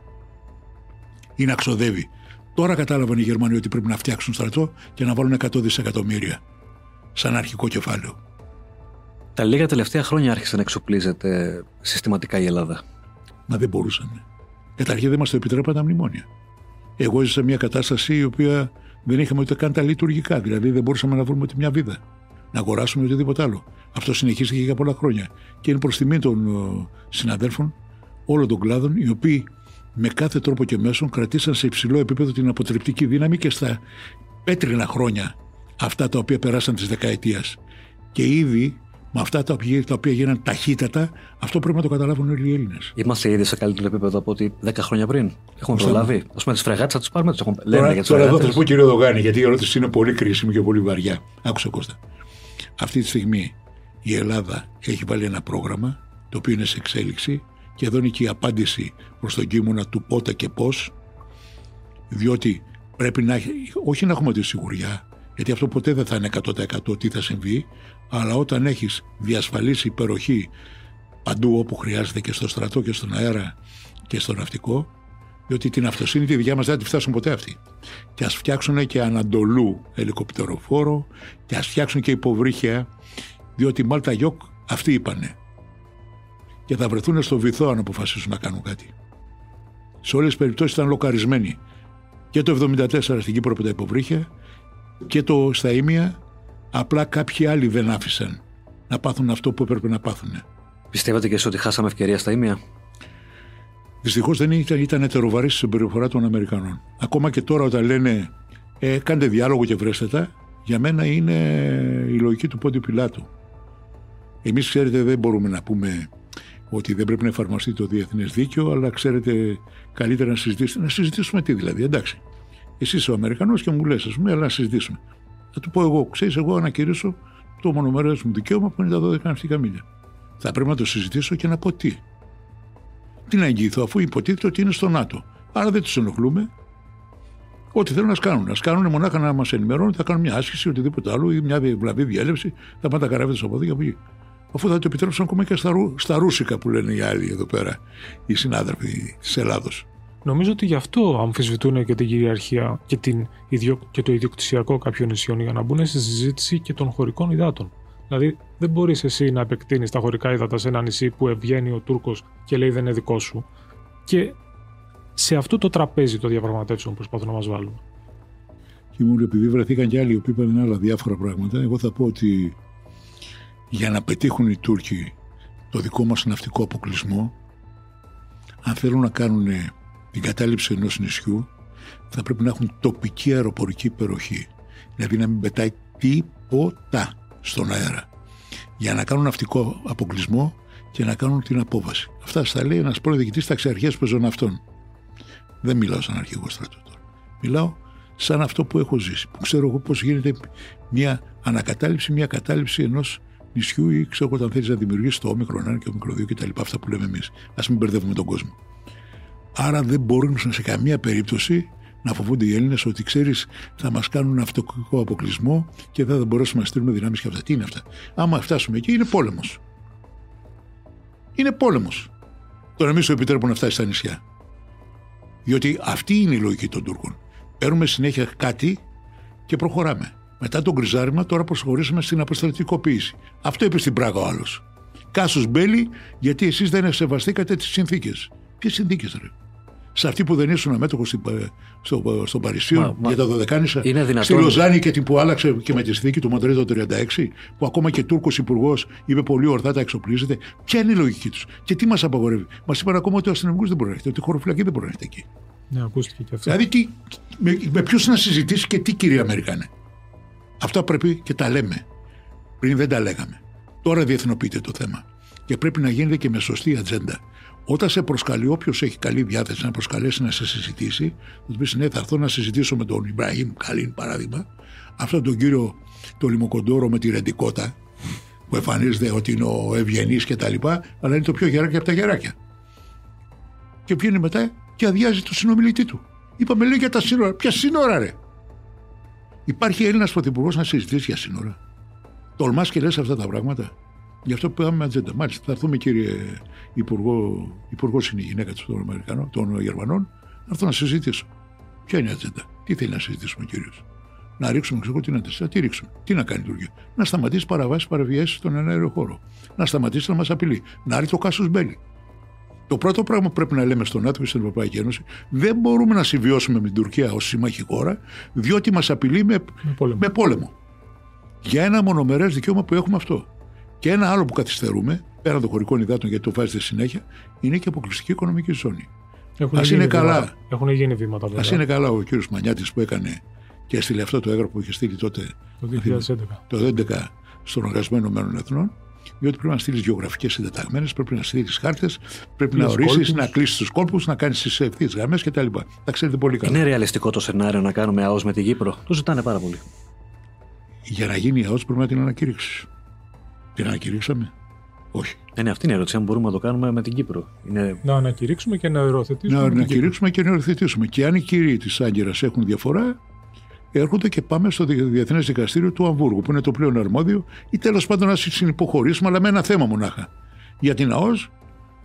Speaker 3: Ή να ξοδεύει. Τώρα κατάλαβαν οι Γερμανοί ότι πρέπει να φτιάξουν στρατό και να βάλουν 100 δισεκατομμύρια σαν αρχικό κεφάλαιο.
Speaker 1: Τα λίγα τελευταία χρόνια άρχισε να εξοπλίζεται συστηματικά η Ελλάδα.
Speaker 3: Μα δεν μπορούσαν. Καταρχήν δεν μας το επιτρέπαν τα μνημόνια. Εγώ ζήσα μια κατάσταση η οποία δεν είχαμε ούτε καν τα λειτουργικά. Δηλαδή δεν μπορούσαμε να βρούμε ούτε μια βίδα. Να αγοράσουμε οτιδήποτε άλλο. Αυτό συνεχίστηκε για πολλά χρόνια. Και είναι προς τιμή των ε, συναδέλφων όλων των κλάδων, οι οποίοι με κάθε τρόπο και μέσον κρατήσαν σε υψηλό επίπεδο την αποτρεπτική δύναμη και στα πέτρινα χρόνια αυτά τα οποία περάσαν της δεκαετίας. Και ήδη με αυτά τα οποία, τα οποία γίνανε ταχύτατα, αυτό πρέπει να το καταλάβουν όλοι οι Έλληνες.
Speaker 1: Είμαστε ήδη σε καλύτερο επίπεδο από ότι 10 χρόνια πριν. Έχουμε προλάβει. Α πούμε, τις φρεγάτες θα του πάρουμε,
Speaker 3: τις έχουμε. Τώρα, για τώρα εδώ θα πω κύριο Δογάνη, γιατί η ερώτηση είναι πολύ κρίσιμη και πολύ βαριά. Άκουσα Κώστα. Αυτή τη στιγμή η Ελλάδα έχει βάλει ένα πρόγραμμα το οποίο είναι σε εξέλιξη και εδώ είναι και η απάντηση προς τον κείμενα του πότε και πώς. Διότι πρέπει να έχει, όχι να έχουμε τη σιγουριά, γιατί αυτό ποτέ δεν θα είναι 100% τι θα συμβεί, αλλά όταν έχεις διασφαλίσει υπεροχή παντού όπου χρειάζεται και στο στρατό και στον αέρα και στο ναυτικό, διότι την αυτοσύνη τη δικιά μας δεν θα τη φτάσουν ποτέ αυτοί. Και ας φτιάξουν και αναντολού ελικοπτεροφόρο και ας φτιάξουν και υποβρύχια, διότι Μάλτα Γιόκ αυτοί είπανε. Και θα βρεθούν στο βυθό αν αποφασίσουν να κάνουν κάτι. Σε όλες τις περιπτώσεις ήταν λοκαρισμένοι. Και το 1974 στην Κύπρο από τα υποβρύχια και το στα Ήμια Απλά κάποιοι άλλοι δεν άφησαν να πάθουν αυτό που έπρεπε να πάθουν.
Speaker 1: Πιστεύετε και εσείς ότι χάσαμε ευκαιρία στα ίμια;
Speaker 3: Δυστυχώς δεν ήταν, ήταν ετεροβαρής η συμπεριφορά των Αμερικανών. Ακόμα και τώρα όταν λένε ε, κάντε διάλογο και βρέστε τα, για μένα είναι η λογική του Πόντι Πιλάτου. Εμείς, ξέρετε, δεν μπορούμε να πούμε ότι δεν πρέπει να εφαρμοστεί το διεθνές δίκαιο, αλλά ξέρετε, καλύτερα να συζητήσουμε. Να συζητήσουμε τι δηλαδή, εντάξει. Εσύ είσαι ο Αμερικανός και μου λες, ας πούμε, αλλά να συζητήσουμε. Θα του πω εγώ, ξέρεις, εγώ ανακηρύσω το μονομερέ μου δικαίωμα που είναι τα 12 ναυτικά μίλια. Θα πρέπει να το συζητήσω και να πω τι. Τι να εγγυηθώ, αφού υποτίθεται ότι είναι στο ΝΑΤΟ. Άρα δεν τους ενοχλούμε. Ό,τι θέλουν να κάνουν. Α κάνουν μονάχα να μας ενημερώνουν, θα κάνουν μια άσκηση, οτιδήποτε άλλο ή μια βλαβή διέλευση, θα πάνε τα καράβια από εδώ και από εκεί. Αφού θα το επιτρέψουν ακόμα και στα, στα ρούσικα που λένε οι άλλοι εδώ πέρα, οι συνάδελφοι της Ελλάδος.
Speaker 2: Νομίζω ότι γι' αυτό αμφισβητούν και την κυριαρχία και, την και το ιδιοκτησιακό κάποιων νησιών για να μπουν στη συζήτηση και των χωρικών υδάτων. Δηλαδή, δεν μπορείς εσύ να επεκτείνεις τα χωρικά ύδατα σε ένα νησί που ευγαίνει ο Τούρκος και λέει δεν είναι δικό σου. Και σε αυτό το τραπέζι των διαπραγματεύσεων προσπαθούν να μας βάλουν.
Speaker 3: Και μου επειδή βρεθήκαν και άλλοι που είπαν άλλα διάφορα πράγματα, εγώ θα πω ότι για να πετύχουν οι Τούρκοι το δικό μας ναυτικό αποκλεισμό, αν θέλουν να κάνουν την κατάληψη ενός νησιού θα πρέπει να έχουν τοπική αεροπορική υπεροχή. Δηλαδή να μην πετάει τίποτα στον αέρα. Για να κάνουν ναυτικό αποκλεισμό και να κάνουν την απόβαση. Αυτά στα λέει ένας πρώην διοικητής ταξιαρχίας πεζοναυτών. Δεν μιλάω σαν αρχηγός στρατού τώρα. Μιλάω σαν αυτό που έχω ζήσει. Που ξέρω εγώ πώς γίνεται μια ανακατάληψη, μια κατάληψη ενός νησιού ή ξέρω όταν θέλεις να δημιουργήσεις το όμικρο 1 και όμικρο 2 κτλ. Αυτά που λέμε εμείς. Α μην μπερδεύουμε τον κόσμο. Άρα δεν μπορούν σε καμία περίπτωση να φοβούνται οι Έλληνες ότι ξέρεις, θα μας κάνουν αυτοκριτικό αποκλεισμό και δεν θα μπορέσουμε να στείλουμε δυνάμεις και αυτά. Τι είναι αυτά; Άμα φτάσουμε εκεί, είναι πόλεμος. Είναι πόλεμος. Τώρα εμεί σου επιτρέπουν να φτάσεις στα νησιά. Διότι αυτή είναι η λογική των Τούρκων. Παίρνουμε συνέχεια κάτι και προχωράμε. Μετά τον κρυζάρισμα, τώρα προσχωρήσαμε στην αποστρατικοποίηση. Αυτό είπε στην Πράγα ο άλλος. Κάσος Μπέλη, γιατί εσείς δεν σεβαστήκατε τις συνθήκες. Ποιες συνθήκες, ρε; Σε αυτή που δεν ήσουν αμέτωχο στο, στο Παρισίο για τα Δωδεκάνησα,
Speaker 1: δυνατόν...
Speaker 3: στη Λοζάνη και την που άλλαξε και με τη συνθήκη του Μαντρίδο 36, που ακόμα και Τούρκος υπουργός είπε πολύ ορθά τα εξοπλίζεται. Ποια είναι η λογική τους και τι μας απαγορεύει. Μας είπαν ακόμα ότι ο αστυνομικός δεν μπορεί να έχετε, ότι η χωροφυλακή δεν μπορεί να έχετε εκεί.
Speaker 2: Ναι, ακούστηκε και αυτό.
Speaker 3: Δηλαδή, τι, με, με ποιους να συζητήσεις και τι, κύριε Αμερικάνε; Αυτά πρέπει και τα λέμε. Πριν δεν τα λέγαμε. Τώρα διεθνοποιείται το θέμα. Και πρέπει να γίνεται και με σωστή ατζέντα. Όταν σε προσκαλεί όποιος έχει καλή διάθεση να προσκαλέσει να σε συζητήσει, θα του πεις: Ναι, θα έρθω να συζητήσω με τον Ιμπραήμ Καλίν, παράδειγμα, αυτόν τον κύριο το λιμοκοντόρο με τη ρεντικότα, που εμφανίζεται ότι είναι ο ευγενής κτλ., αλλά είναι το πιο γεράκι από τα γεράκια. Και βγαίνει μετά και αδειάζει το συνομιλητή του. Είπαμε λέει για τα σύνορα. Ποια σύνορα, ρε; Υπάρχει Έλληνας πρωθυπουργός να συζητήσει για σύνορα. Τολμάς και λες αυτά τα πράγματα. Γι' αυτό που με ατζέντα. Μάλιστα, θα έρθουμε κύριε Υπουργό, Υπουργός είναι η γυναίκα των, Αμερικανών, των Γερμανών, να έρθω να συζητήσω. Ποια είναι η ατζέντα, τι θέλει να συζητήσουμε κύριος; Να ρίξουμε, ξέρω τι να τεστά, τι ρίξουμε. Τι να κάνει η Τουρκία; Να σταματήσει παραβάσεις παραβιάσεις στον εναέριο χώρο. Να σταματήσει να μας απειλεί. Να ρίξει το κάσος μπέλι. Το πρώτο πράγμα που πρέπει να λέμε στον ΝΑΤΟ και στην Ευρωπαϊκή Ένωση, δεν μπορούμε να συμβιώσουμε με την Τουρκία ως σύμμαχη χώρα, διότι μας απειλεί με, με, πόλεμο. με πόλεμο. Για ένα μονομερές δικαίωμα που έχουμε αυτό. Και ένα άλλο που καθυστερούμε, πέραν των χωρικών υδάτων, γιατί το βάζετε συνέχεια, είναι και αποκλειστική οικονομική ζώνη.
Speaker 2: Έχουν, γίνει, είναι καλά, έχουν γίνει βήματα
Speaker 3: Α είναι καλά ο κύριος Μανιάτης που έκανε και έστειλε αυτό το έγγραφο που είχε στείλει τότε
Speaker 2: το 2011,
Speaker 3: το 2011 στον Οργανισμό Ηνωμένων Εθνών, διότι πρέπει να στείλεις γεωγραφικές συντεταγμένες, πρέπει να στείλεις χάρτες, πρέπει να ορίσεις, να κλείσεις τους κόλπους, να κάνεις τις ευθύς γραμμές κτλ. Τα ξέρετε πολύ καλά.
Speaker 1: Είναι ρεαλιστικό το σενάριο να κάνουμε ΑΟΣ με την Κύπρο; Το ζητάνε πάρα πολύ.
Speaker 3: Για να γίνει ΑΟΣ πρέπει να την ανακηρύξει. Την ανακηρύξαμε; Όχι.
Speaker 1: Ε, ναι, αυτή είναι η ερώτηση. Αν μπορούμε να το κάνουμε με την Κύπρο. Είναι...
Speaker 2: Να ανακηρύξουμε και να οριοθετήσουμε.
Speaker 3: Να ανακηρύξουμε και να οριοθετήσουμε. Και αν οι κύριοι της Άγκυρας έχουν διαφορά, έρχονται και πάμε στο Διεθνές Δικαστήριο του Αμβούργου, που είναι το πλέον αρμόδιο, ή τέλος πάντων να συνυποχωρήσουμε, αλλά με ένα θέμα μονάχα. Για την ΑΟΣ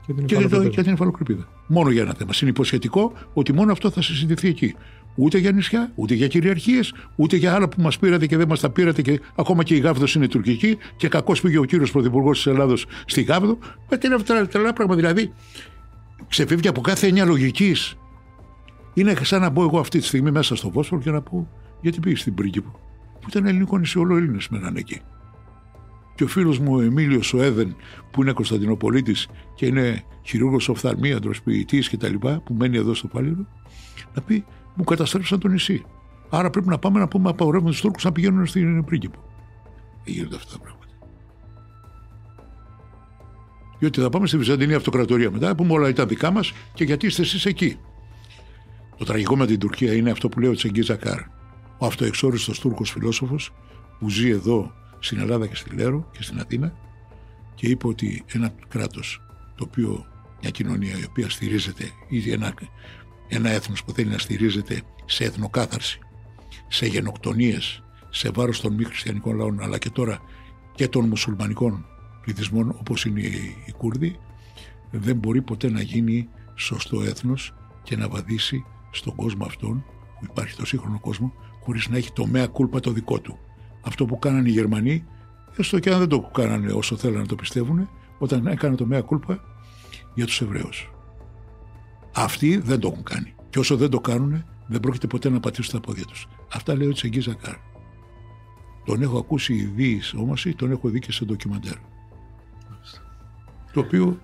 Speaker 3: και την, και, την υφαλοκρηπίδα. Μόνο για ένα θέμα. Συνυποσχετικό ότι μόνο αυτό θα συζητηθεί εκεί. Ούτε για νησιά, ούτε για κυριαρχίες, ούτε για άλλα που μας πήρατε και δεν μας τα πήρατε. Και ακόμα και η Γάβδος είναι τουρκική. Και κακώς πήγε ο κύριος Πρωθυπουργός της Ελλάδος στη Γάβδο. Με τρελά, τρελά, τρελά πράγμα. Δηλαδή, ξεφεύγει από κάθε έννοια λογικής. Είναι σαν να μπω εγώ αυτή τη στιγμή μέσα στο Βόσφορο και να πω γιατί πήγες στην Πρίγκιπο. Που ήταν ελληνικό νησί, όλο Έλληνες μέναν εκεί. Και ο φίλος μου ο Εμίλιος ο Έδεν, που είναι Κωνσταντινοπολίτης και είναι χειρούργος οφθαλμίατρο, ποιητή κτλ., που μένει εδώ στο Πάλιρο, να πει μου καταστρέψαν το νησί. Άρα πρέπει να πάμε να πούμε απαγορεύουμε του Τούρκους να πηγαίνουν στην Πρίγκιπο. Δεν γίνονται αυτά τα πράγματα. Διότι θα πάμε στη Βυζαντινή Αυτοκρατορία μετά, πούμε όλα ήταν δικά μας και γιατί είστε εσείς εκεί. Το τραγικό με την Τουρκία είναι αυτό που λέει ο Τσεγκί Ζακάρ. Ο αυτοεξόριστος Τούρκος φιλόσοφος που ζει εδώ στην Ελλάδα και στη Λέρο και στην Αθήνα και είπε ότι ένα κράτος το οποίο μια κοινωνία η οποία στηρίζεται ή ένα ένα έθνος που θέλει να στηρίζεται σε εθνοκάθαρση, σε γενοκτονίες, σε βάρος των μη χριστιανικών λαών, αλλά και τώρα και των μουσουλμανικών πληθυσμών όπως είναι οι Κούρδοι, δεν μπορεί ποτέ να γίνει σωστό έθνος και να βαδίσει στον κόσμο αυτόν που υπάρχει το σύγχρονο κόσμο χωρίς να έχει το μέα κούλπα το δικό του. Αυτό που κάνανε οι Γερμανοί, έστω και αν δεν το κάνανε όσο θέλανε να το πιστεύουν, όταν έκαναν το μέα κούλπα για τους Εβραίους. Αυτοί δεν το έχουν κάνει. Και όσο δεν το κάνουν, δεν πρόκειται ποτέ να πατήσουν τα πόδια τους. Αυτά λέει ο Τσεγκί Ζακάρ. Τον έχω ακούσει ειδή όμως ή τον έχω δει και σε ντοκιμαντέρ. Το οποίο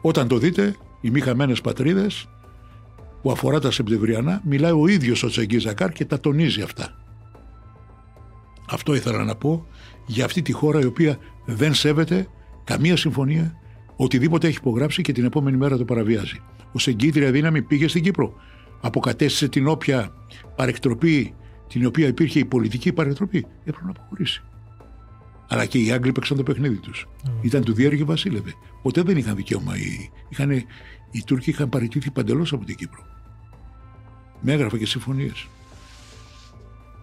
Speaker 3: όταν το δείτε, οι μη χαμένες πατρίδες που αφορά τα Σεπτεμβριανά, μιλάει ο ίδιος ο Τσεγκί Ζακάρ και τα τονίζει αυτά. Αυτό ήθελα να πω για αυτή τη χώρα η οποία δεν σέβεται καμία συμφωνία, οτιδήποτε έχει υπογράψει και την επόμενη μέρα το παραβιάζει ω εγκύτρια δύναμη πήγε στην Κύπρο. Αποκατέστησε την όποια παρεκτροπή, την οποία υπήρχε η πολιτική παρεκτροπή. Έπρεπε να αποχωρήσει. Αλλά και οι Άγγλοι παίξαν το παιχνίδι τους. Mm. Ήταν του Διέργη Βασίλευε. Ποτέ δεν είχαν δικαίωμα. Οι, είχαν, οι Τούρκοι είχαν παραιτήθει παντελώς από την Κύπρο. Με έγραφα και συμφωνίες.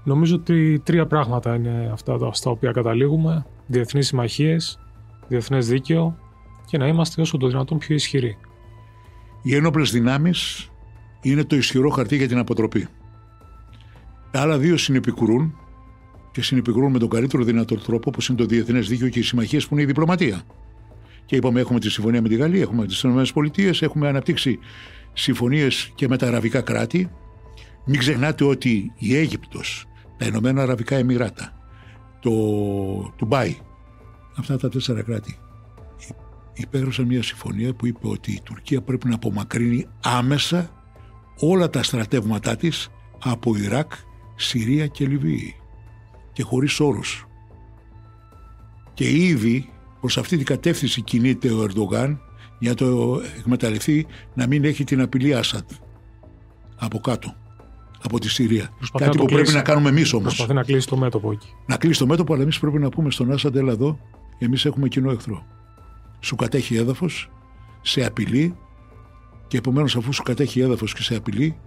Speaker 2: Νομίζω ότι τρία πράγματα είναι αυτά στα οποία καταλήγουμε. Διεθνείς συμμαχίες, διεθνές δίκαιο και να είμαστε όσο το δυνατόν πιο ισχυροί.
Speaker 3: Οι ένοπλες δυνάμεις είναι το ισχυρό χαρτί για την αποτροπή. Τα άλλα δύο συνεπικουρούν και συνεπικρούν με τον καλύτερο δυνατό τρόπο όπως είναι το διεθνές δίκαιο και οι συμμαχίες που είναι η διπλωματία. Και είπαμε, έχουμε τη συμφωνία με τη Γαλλία, έχουμε τις ΗΠΑ, έχουμε αναπτύξει συμφωνίες και με τα αραβικά κράτη. Μην ξεχνάτε ότι η Αίγυπτος, τα Ηνωμένα Αραβικά Εμμυράτα, το Τουμπάι, αυτά τα τέσσερα κράτη υπέγραψαν μια συμφωνία που είπε ότι η Τουρκία πρέπει να απομακρύνει άμεσα όλα τα στρατεύματά της από Ιράκ, Συρία και Λιβύη και χωρίς όρους. Και ήδη προς αυτή την κατεύθυνση κινείται ο Ερντογάν για το εκμεταλλευτεί να μην έχει την απειλή Άσαντ από κάτω, από τη Συρία.
Speaker 2: Προσπαθεί
Speaker 3: Κάτι
Speaker 2: να το
Speaker 3: που πρέπει
Speaker 2: κλείσει.
Speaker 3: να κάνουμε εμείς όμως.
Speaker 2: Προσπαθεί να κλείσει το μέτωπο εκεί.
Speaker 3: Να κλείσει το μέτωπο, αλλά εμείς πρέπει να πούμε στον Άσαντ, έλα εδώ, εμείς έχουμε κοινό εχθρό. Σου κατέχει έδαφος, σε απειλεί και επομένως αφού σου κατέχει έδαφος και σε απειλεί,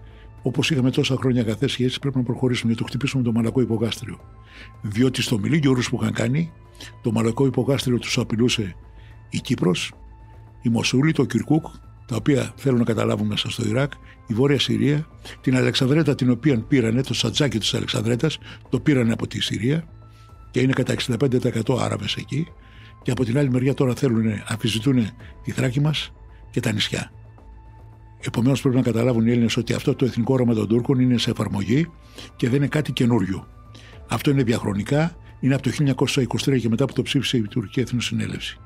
Speaker 3: όπως είχαμε τόσα χρόνια καθέ σχέσει, πρέπει να προχωρήσουμε για το χτυπήσουμε το μαλακό υπογάστριο. Διότι στο μιλή όρου που είχαν κάνει, το μαλακό υπογάστριο τους απειλούσε η Κύπρος, η Μοσούλη, το Κυρκούκ, τα οποία θέλουν να καταλάβουν μέσα στο Ιράκ, η Βόρεια Συρία, την Αλεξανδρέτα την οποία πήρανε, το σατζάκι της Αλεξανδρέτας, το πήρανε από τη Συρία και είναι κατά 65% Άραβες εκεί και από την άλλη μεριά τώρα θέλουν, αμφισβητούν τη Θράκη μας και τα νησιά. Επομένως πρέπει να καταλάβουν οι Έλληνες ότι αυτό το εθνικό όραμα των Τούρκων είναι σε εφαρμογή και δεν είναι κάτι καινούριο. Αυτό είναι διαχρονικά, είναι από το 1923 και μετά που το ψήφισε η Τουρκική Εθνοσυνέλευση.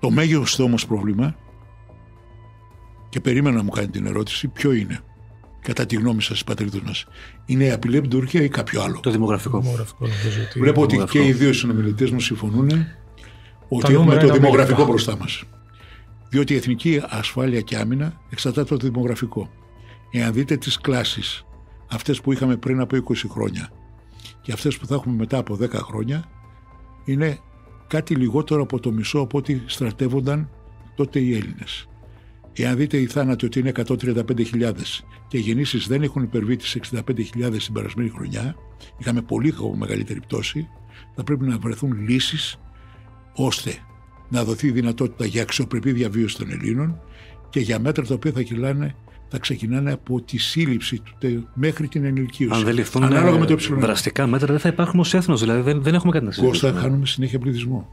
Speaker 3: Το μέγιστο όμως πρόβλημα και περίμενα να μου κάνει την ερώτηση ποιο είναι κατά τη γνώμη σας οι πατρίδες μας. Είναι η απειλή από την Τουρκία ή κάποιο άλλο;
Speaker 1: Το δημογραφικό.
Speaker 2: Δημογραφικό, νομίζω ότι-
Speaker 3: Βλέπω ότι
Speaker 1: δημογραφικό.
Speaker 3: και οι δύο συνομιλητές μου συμφωνούν ότι
Speaker 2: νούμερα
Speaker 3: έχουμε το
Speaker 2: είναι
Speaker 3: δημογραφικό
Speaker 2: αμέτρητα.
Speaker 3: μπροστά μας. Διότι η εθνική ασφάλεια και άμυνα εξαρτάται από το δημογραφικό. Εάν δείτε τις κλάσεις, αυτές που είχαμε πριν από 20 χρόνια και αυτές που θα έχουμε μετά από 10 χρόνια, είναι κάτι λιγότερο από το μισό από ό,τι στρατεύονταν τότε οι Έλληνες. Εάν δείτε οι θάνατοι ότι είναι 135.000 και οι γεννήσεις δεν έχουν υπερβεί τις 65.000 την περασμένη χρονιά, είχαμε πολύ μεγαλύτερη πτώση, θα πρέπει να βρεθούν λύσεις ώστε να δοθεί δυνατότητα για αξιοπρεπή διαβίωση των Ελλήνων και για μέτρα τα οποία θα, κυλάνε, θα ξεκινάνε από τη σύλληψη του τε- μέχρι την ενηλικίωση.
Speaker 1: Αν δεν ληφθούν
Speaker 3: Ανάλογα
Speaker 1: ε,
Speaker 3: με το υψηλό.
Speaker 1: δραστικά μέτρα, δεν θα υπάρχουν ως έθνος. Δηλαδή δεν, δεν έχουμε κάτι να
Speaker 3: Κώστα,
Speaker 1: συζητήσουμε.
Speaker 3: χάνουμε συνέχεια πληθυσμό.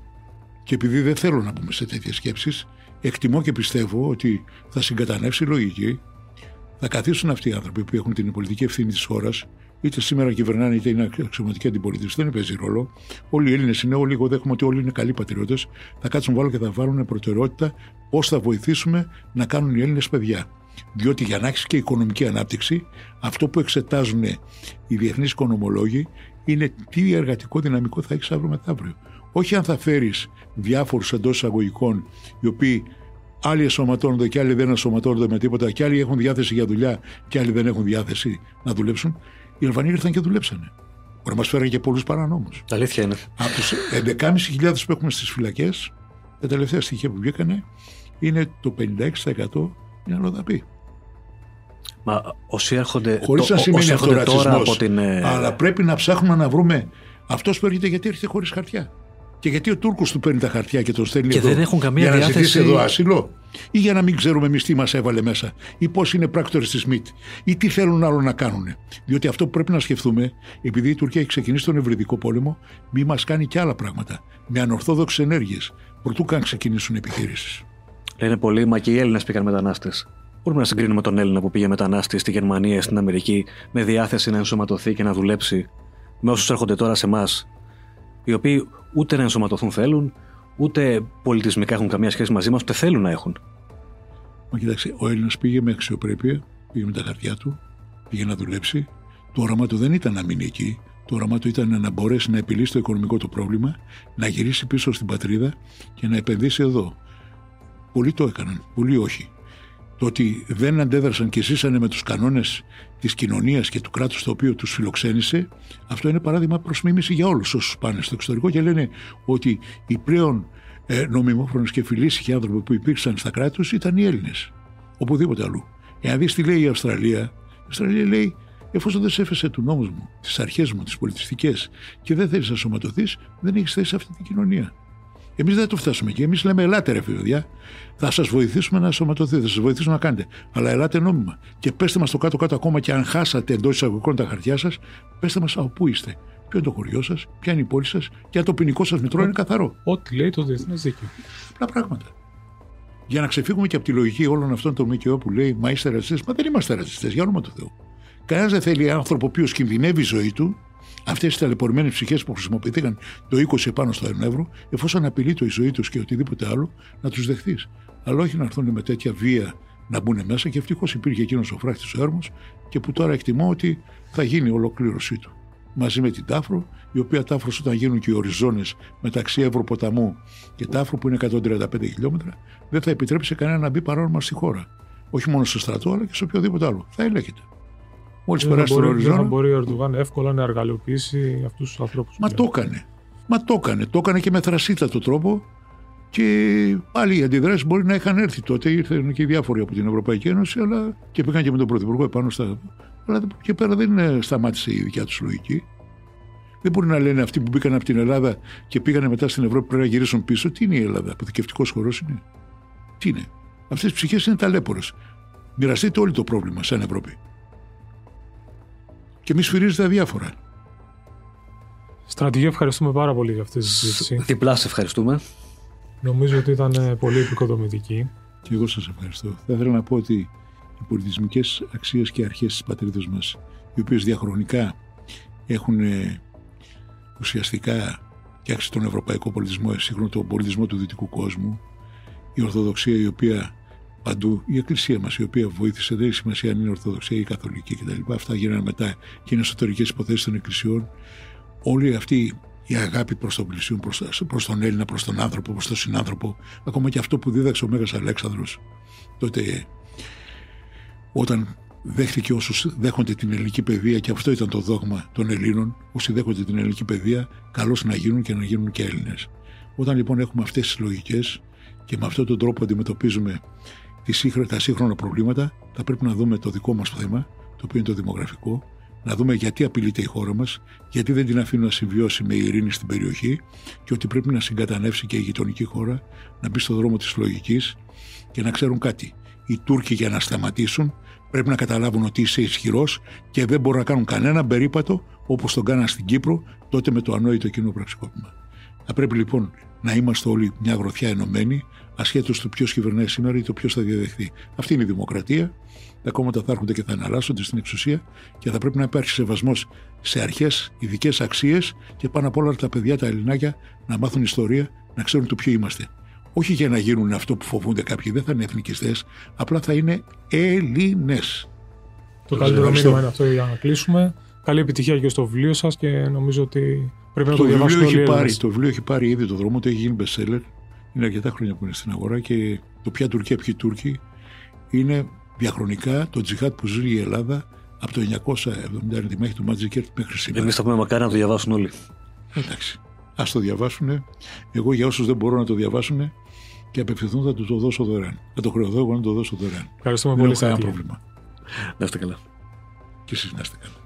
Speaker 3: Και επειδή δεν θέλω να πούμε σε τέτοιες σκέψεις, εκτιμώ και πιστεύω ότι θα συγκατανεύσει η λογική, θα καθίσουν αυτοί οι άνθρωποι που έχουν την πολιτική ευθύνη της χώρας, είτε σήμερα κυβερνάνε είτε είναι αξιωματική αντιπολίτευση, δεν παίζει ρόλο. Όλοι οι Έλληνες είναι, όλοι εγώ δέχομαι ότι όλοι είναι καλοί πατριώτες. Θα κάτσουν βάλω και θα βάλουν προτεραιότητα πώς θα βοηθήσουμε να κάνουν οι Έλληνες παιδιά. Διότι για να έχεις και οικονομική ανάπτυξη, αυτό που εξετάζουν οι διεθνείς οικονομολόγοι είναι τι εργατικό δυναμικό θα έχεις αύριο μεθαύριο. Όχι αν θα φέρεις διάφορους εντός εισαγωγικών, οι οποίοι άλλοι εσωματώνονται και άλλοι δεν εσωματώνονται με τίποτα, και άλλοι έχουν διάθεση για δουλειά και άλλοι δεν έχουν διάθεση να δουλέψουν. Οι Αλβανοί ήρθαν και δουλέψανε. Μπορεί να μα φέρουν και πολλούς παρανόμους.
Speaker 1: Αλήθεια είναι.
Speaker 3: Από τους 11.500 που έχουμε στις φυλακές, τα τελευταία στοιχεία που βγήκανε είναι το 56% είναι αλλοδαποί.
Speaker 1: Μα όσοι έρχονται,
Speaker 3: Χωρίς
Speaker 1: το-
Speaker 3: να σημαίνει
Speaker 1: όσοι
Speaker 3: αυτό
Speaker 1: έρχονται τώρα
Speaker 3: ρατσισμό.
Speaker 1: από την. ε,
Speaker 3: Αλλά πρέπει να ψάχνουμε να βρούμε αυτός που έρχεται γιατί έρχεται χωρίς χαρτιά. Και γιατί ο Τούρκος του παίρνει τα χαρτιά και τον στέλνει
Speaker 1: Και
Speaker 3: εδώ
Speaker 1: δεν έχουν καμία
Speaker 3: για να
Speaker 1: διάθεση-
Speaker 3: ζητήσει εδώ άσυλο; Ή για να μην ξέρουμε εμείς τι μας έβαλε μέσα; Ή πώς είναι πράκτορες της ΜΙΤ; Ή τι θέλουν άλλο να κάνουν. Διότι αυτό που πρέπει να σκεφτούμε, επειδή η Τουρκία έχει ξεκινήσει τον Ευρυδικό πόλεμο, μη μας κάνει και άλλα πράγματα. Με ανορθόδοξες ενέργειες. Προτού καν ξεκινήσουν επιχειρήσεις.
Speaker 1: Λένε πολλοί, μα και οι Έλληνες πήγαν μετανάστες. Μπορούμε να συγκρίνουμε τον Έλληνα που πήγε μετανάστη στη Γερμανία ή στην Αμερική με διάθεση να ενσωματωθεί και να δουλέψει με όσους έρχονται τώρα σε εμάς, οι οποίοι ούτε να ενσωματωθούν θέλουν, ούτε πολιτισμικά έχουν καμία σχέση μαζί μας, ούτε θέλουν να έχουν.
Speaker 3: Μα κοιτάξτε, ο Έλληνας πήγε με αξιοπρέπεια, πήγε με τα χαρτιά του, πήγε να δουλέψει. Το όραμά του δεν ήταν να μείνει εκεί. Το όραμά του ήταν να μπορέσει να επιλύσει το οικονομικό του πρόβλημα, να γυρίσει πίσω στην πατρίδα και να επενδύσει εδώ. Πολλοί το έκαναν, πολλοί όχι. Το ότι δεν αντέδρασαν και ζήσανε με τους κανόνες της κοινωνίας και του κράτους το οποίο τους φιλοξένησε, αυτό είναι παράδειγμα προς μίμηση για όλους όσους πάνε στο εξωτερικό και λένε ότι οι πλέον ε, νομιμόφρονες και φιλήσυχοι άνθρωποι που υπήρξαν στα κράτη τους ήταν οι Έλληνες. Οπουδήποτε αλλού. Εάν δεις τι λέει η Αυστραλία, η Αυστραλία λέει εφόσον δεν σέφεσαι του νόμου μου, τις αρχές μου, τις πολιτιστικές και δεν θέλεις να σωματωθείς, δεν έχεις θέση σε αυτή την κοινωνία. Εμείς δεν το φτάσουμε εκεί. Εμείς λέμε: Ελάτε, ρε παιδιά, θα σας βοηθήσουμε να σωματωθείτε, θα σας βοηθήσουμε να κάνετε. Αλλά ελάτε νόμιμα. Και πέστε μας το κάτω-κάτω ακόμα και αν χάσατε εντός εισαγωγικών τα χαρτιά σας, πέστε μας από πού είστε. ποιο είναι το χωριό σας, ποια είναι η πόλη σας και αν το ποινικό σας μητρό είναι καθαρό.
Speaker 2: Ό,τι λέει το διεθνές δίκαιο.
Speaker 3: Απλά πράγματα. Για να ξεφύγουμε και από τη λογική όλων αυτών των ΜΚΟ που λέει Μα είστε ρατσιστές. Μα δεν είμαστε ρατσιστές, για όνομα του Θεού. Κανένας δεν θέλει άνθρωπο ο οποίος κινδυνεύει η ζωή του, αυτές τι ταλαιπωρημένες ψυχές που χρησιμοποιήθηκαν το 20 επάνω στο 1 ευρώ, εφόσον απειλεί το η ζωή τους και οτιδήποτε άλλο, να τους δεχθείς. Αλλά όχι να έρθουν με τέτοια βία να μπουν μέσα και ευτυχώς υπήρχε εκείνος ο φράχτης ο έρμος και που τώρα εκτιμώ ότι θα γίνει η ολοκλήρωσή του. Μαζί με την Τάφρο, η οποία Τάφρος όταν γίνουν και οι οριζόνες μεταξύ Ευρωποταμού και Τάφρο που είναι 135 χιλιόμετρα, δεν θα επιτρέψει σε κανένα να μπει παράνομα στη χώρα. Όχι μόνο στο στρατό, αλλά και σε οποιοδήποτε άλλο. Θα ελέγχεται. Μόλις περάσει τον οριζόνα.
Speaker 2: Δεν θα μπορεί ο Ερντογάν εύκολα να εργαλειοποιήσει αυτούς τους ανθρώπους.
Speaker 3: Μα το έκανε. Μα το έκανε. Το έκανε και με θρασίτατο τρόπο και πάλι οι αντιδράσεις μπορεί να είχαν έρθει τότε. Ήρθαν και διάφοροι από την Ευρωπαϊκή Ένωση αλλά και πήγαν και με τον Πρωθυπουργό επάνω στα. Αλλά και πέρα δεν σταμάτησε η δικιά τους λογική. Δεν μπορεί να λένε αυτοί που μπήκαν από την Ελλάδα και πήγαν μετά στην Ευρώπη πρέπει να γυρίσουν πίσω. Τι είναι η Ελλάδα, αποθηκευτικός χώρος είναι. Τι είναι. Αυτές οι ψυχές είναι ταλέπορες. Μοιραστείτε όλοι το πρόβλημα σαν Ευρώπη. Και μη σφυρίζετε αδιάφορα.
Speaker 2: Στρατηγέ, ευχαριστούμε πάρα πολύ για αυτή τη συζήτηση.
Speaker 1: Διπλά σε ευχαριστούμε.
Speaker 2: Νομίζω ότι ήταν ε, πολύ επικοδομητική.
Speaker 3: Και εγώ σας ευχαριστώ. Θα ήθελα να πω ότι οι πολιτισμικές αξίες και αρχές της πατρίδας μας, οι οποίες διαχρονικά έχουν ε, ουσιαστικά φτιάξει τον ευρωπαϊκό πολιτισμό, σύγχρονο τον πολιτισμό του δυτικού κόσμου, η Ορθοδοξία η οποία παντού, η Εκκλησία μας η οποία βοήθησε, δεν έχει σημασία αν είναι Ορθοδοξία ή Καθολική κτλ. Αυτά γίνανε μετά και είναι εσωτερικές υποθέσεις των Εκκλησιών. Όλοι αυτοί η αγάπη προς τον πλησίον, προς, προς τον Έλληνα, προς τον άνθρωπο, προς τον συνάνθρωπο, ακόμα και αυτό που δίδαξε ο Μέγας Αλέξανδρος τότε όταν δέχτηκε όσους δέχονται την ελληνική παιδεία και αυτό ήταν το δόγμα των Ελλήνων, όσοι δέχονται την ελληνική παιδεία, καλώς να γίνουν και να γίνουν και Έλληνες. Όταν λοιπόν έχουμε αυτές τις λογικές και με αυτόν τον τρόπο αντιμετωπίζουμε τα σύγχρονα προβλήματα, θα πρέπει να δούμε το δικό μας θέμα, το οποίο είναι το δημογραφικό, να δούμε γιατί απειλείται η χώρα μας, γιατί δεν την αφήνουν να συμβιώσει με ειρήνη στην περιοχή και ότι πρέπει να συγκατανεύσει και η γειτονική χώρα να μπει στο δρόμο της λογικής και να ξέρουν κάτι. Οι Τούρκοι για να σταματήσουν πρέπει να καταλάβουν ότι είσαι ισχυρός και δεν μπορούν να κάνουν κανένα περίπατο όπως τον κάναν στην Κύπρο τότε με το ανόητο εκείνο πραξικόπημα. Θα πρέπει λοιπόν να είμαστε όλοι μια γροθιά ενωμένοι, ασχέτως του ποιος κυβερνάει σήμερα ή το ποιος θα διαδεχθεί. Αυτή είναι η δημοκρατία τα κόμματα θα έρχονται και θα εναλλάσσονται στην εξουσία και θα πρέπει να υπάρχει σεβασμός σε αρχές, ειδικές αξίες και πάνω απ' όλα τα παιδιά, τα Ελληνάκια, να μάθουν ιστορία, να ξέρουν το ποιο είμαστε. Όχι για να γίνουν αυτό που φοβούνται κάποιοι, δεν θα είναι εθνικιστές, απλά θα είναι Έλληνες.
Speaker 2: Το καλύτερο μήνυμα είναι αυτό για να κλείσουμε. Καλή επιτυχία και στο βιβλίο σας και νομίζω ότι πρέπει να το, το διαβάσουμε
Speaker 3: έχει πάρει, Το βιβλίο έχει πάρει ήδη το δρόμο του, έχει γίνει bestseller. Είναι αρκετά χρόνια που είναι στην αγορά και το ποια Τουρκία, ποιοι Τούρκοι είναι διαχρονικά το τζιχάτ που ζει η Ελλάδα από το 1970 μέχρι το Μάτζικερτ μέχρι σήμερα.
Speaker 1: Εμείς θα πούμε μακάρι να το διαβάσουν όλοι.
Speaker 3: Εντάξει. Α το διαβάσουν. Εγώ για όσους δεν μπορούν να το διαβάσουν και απευθυνθούν θα τους το δώσω δωρεάν. Θα το χρεωθώ εγώ να το δώσω δωρεάν.
Speaker 2: Ευχαριστούμε δεν πολύ.
Speaker 3: Δεν πρόβλημα.
Speaker 1: Να είστε καλά.
Speaker 3: Και εσείς να είστε καλά.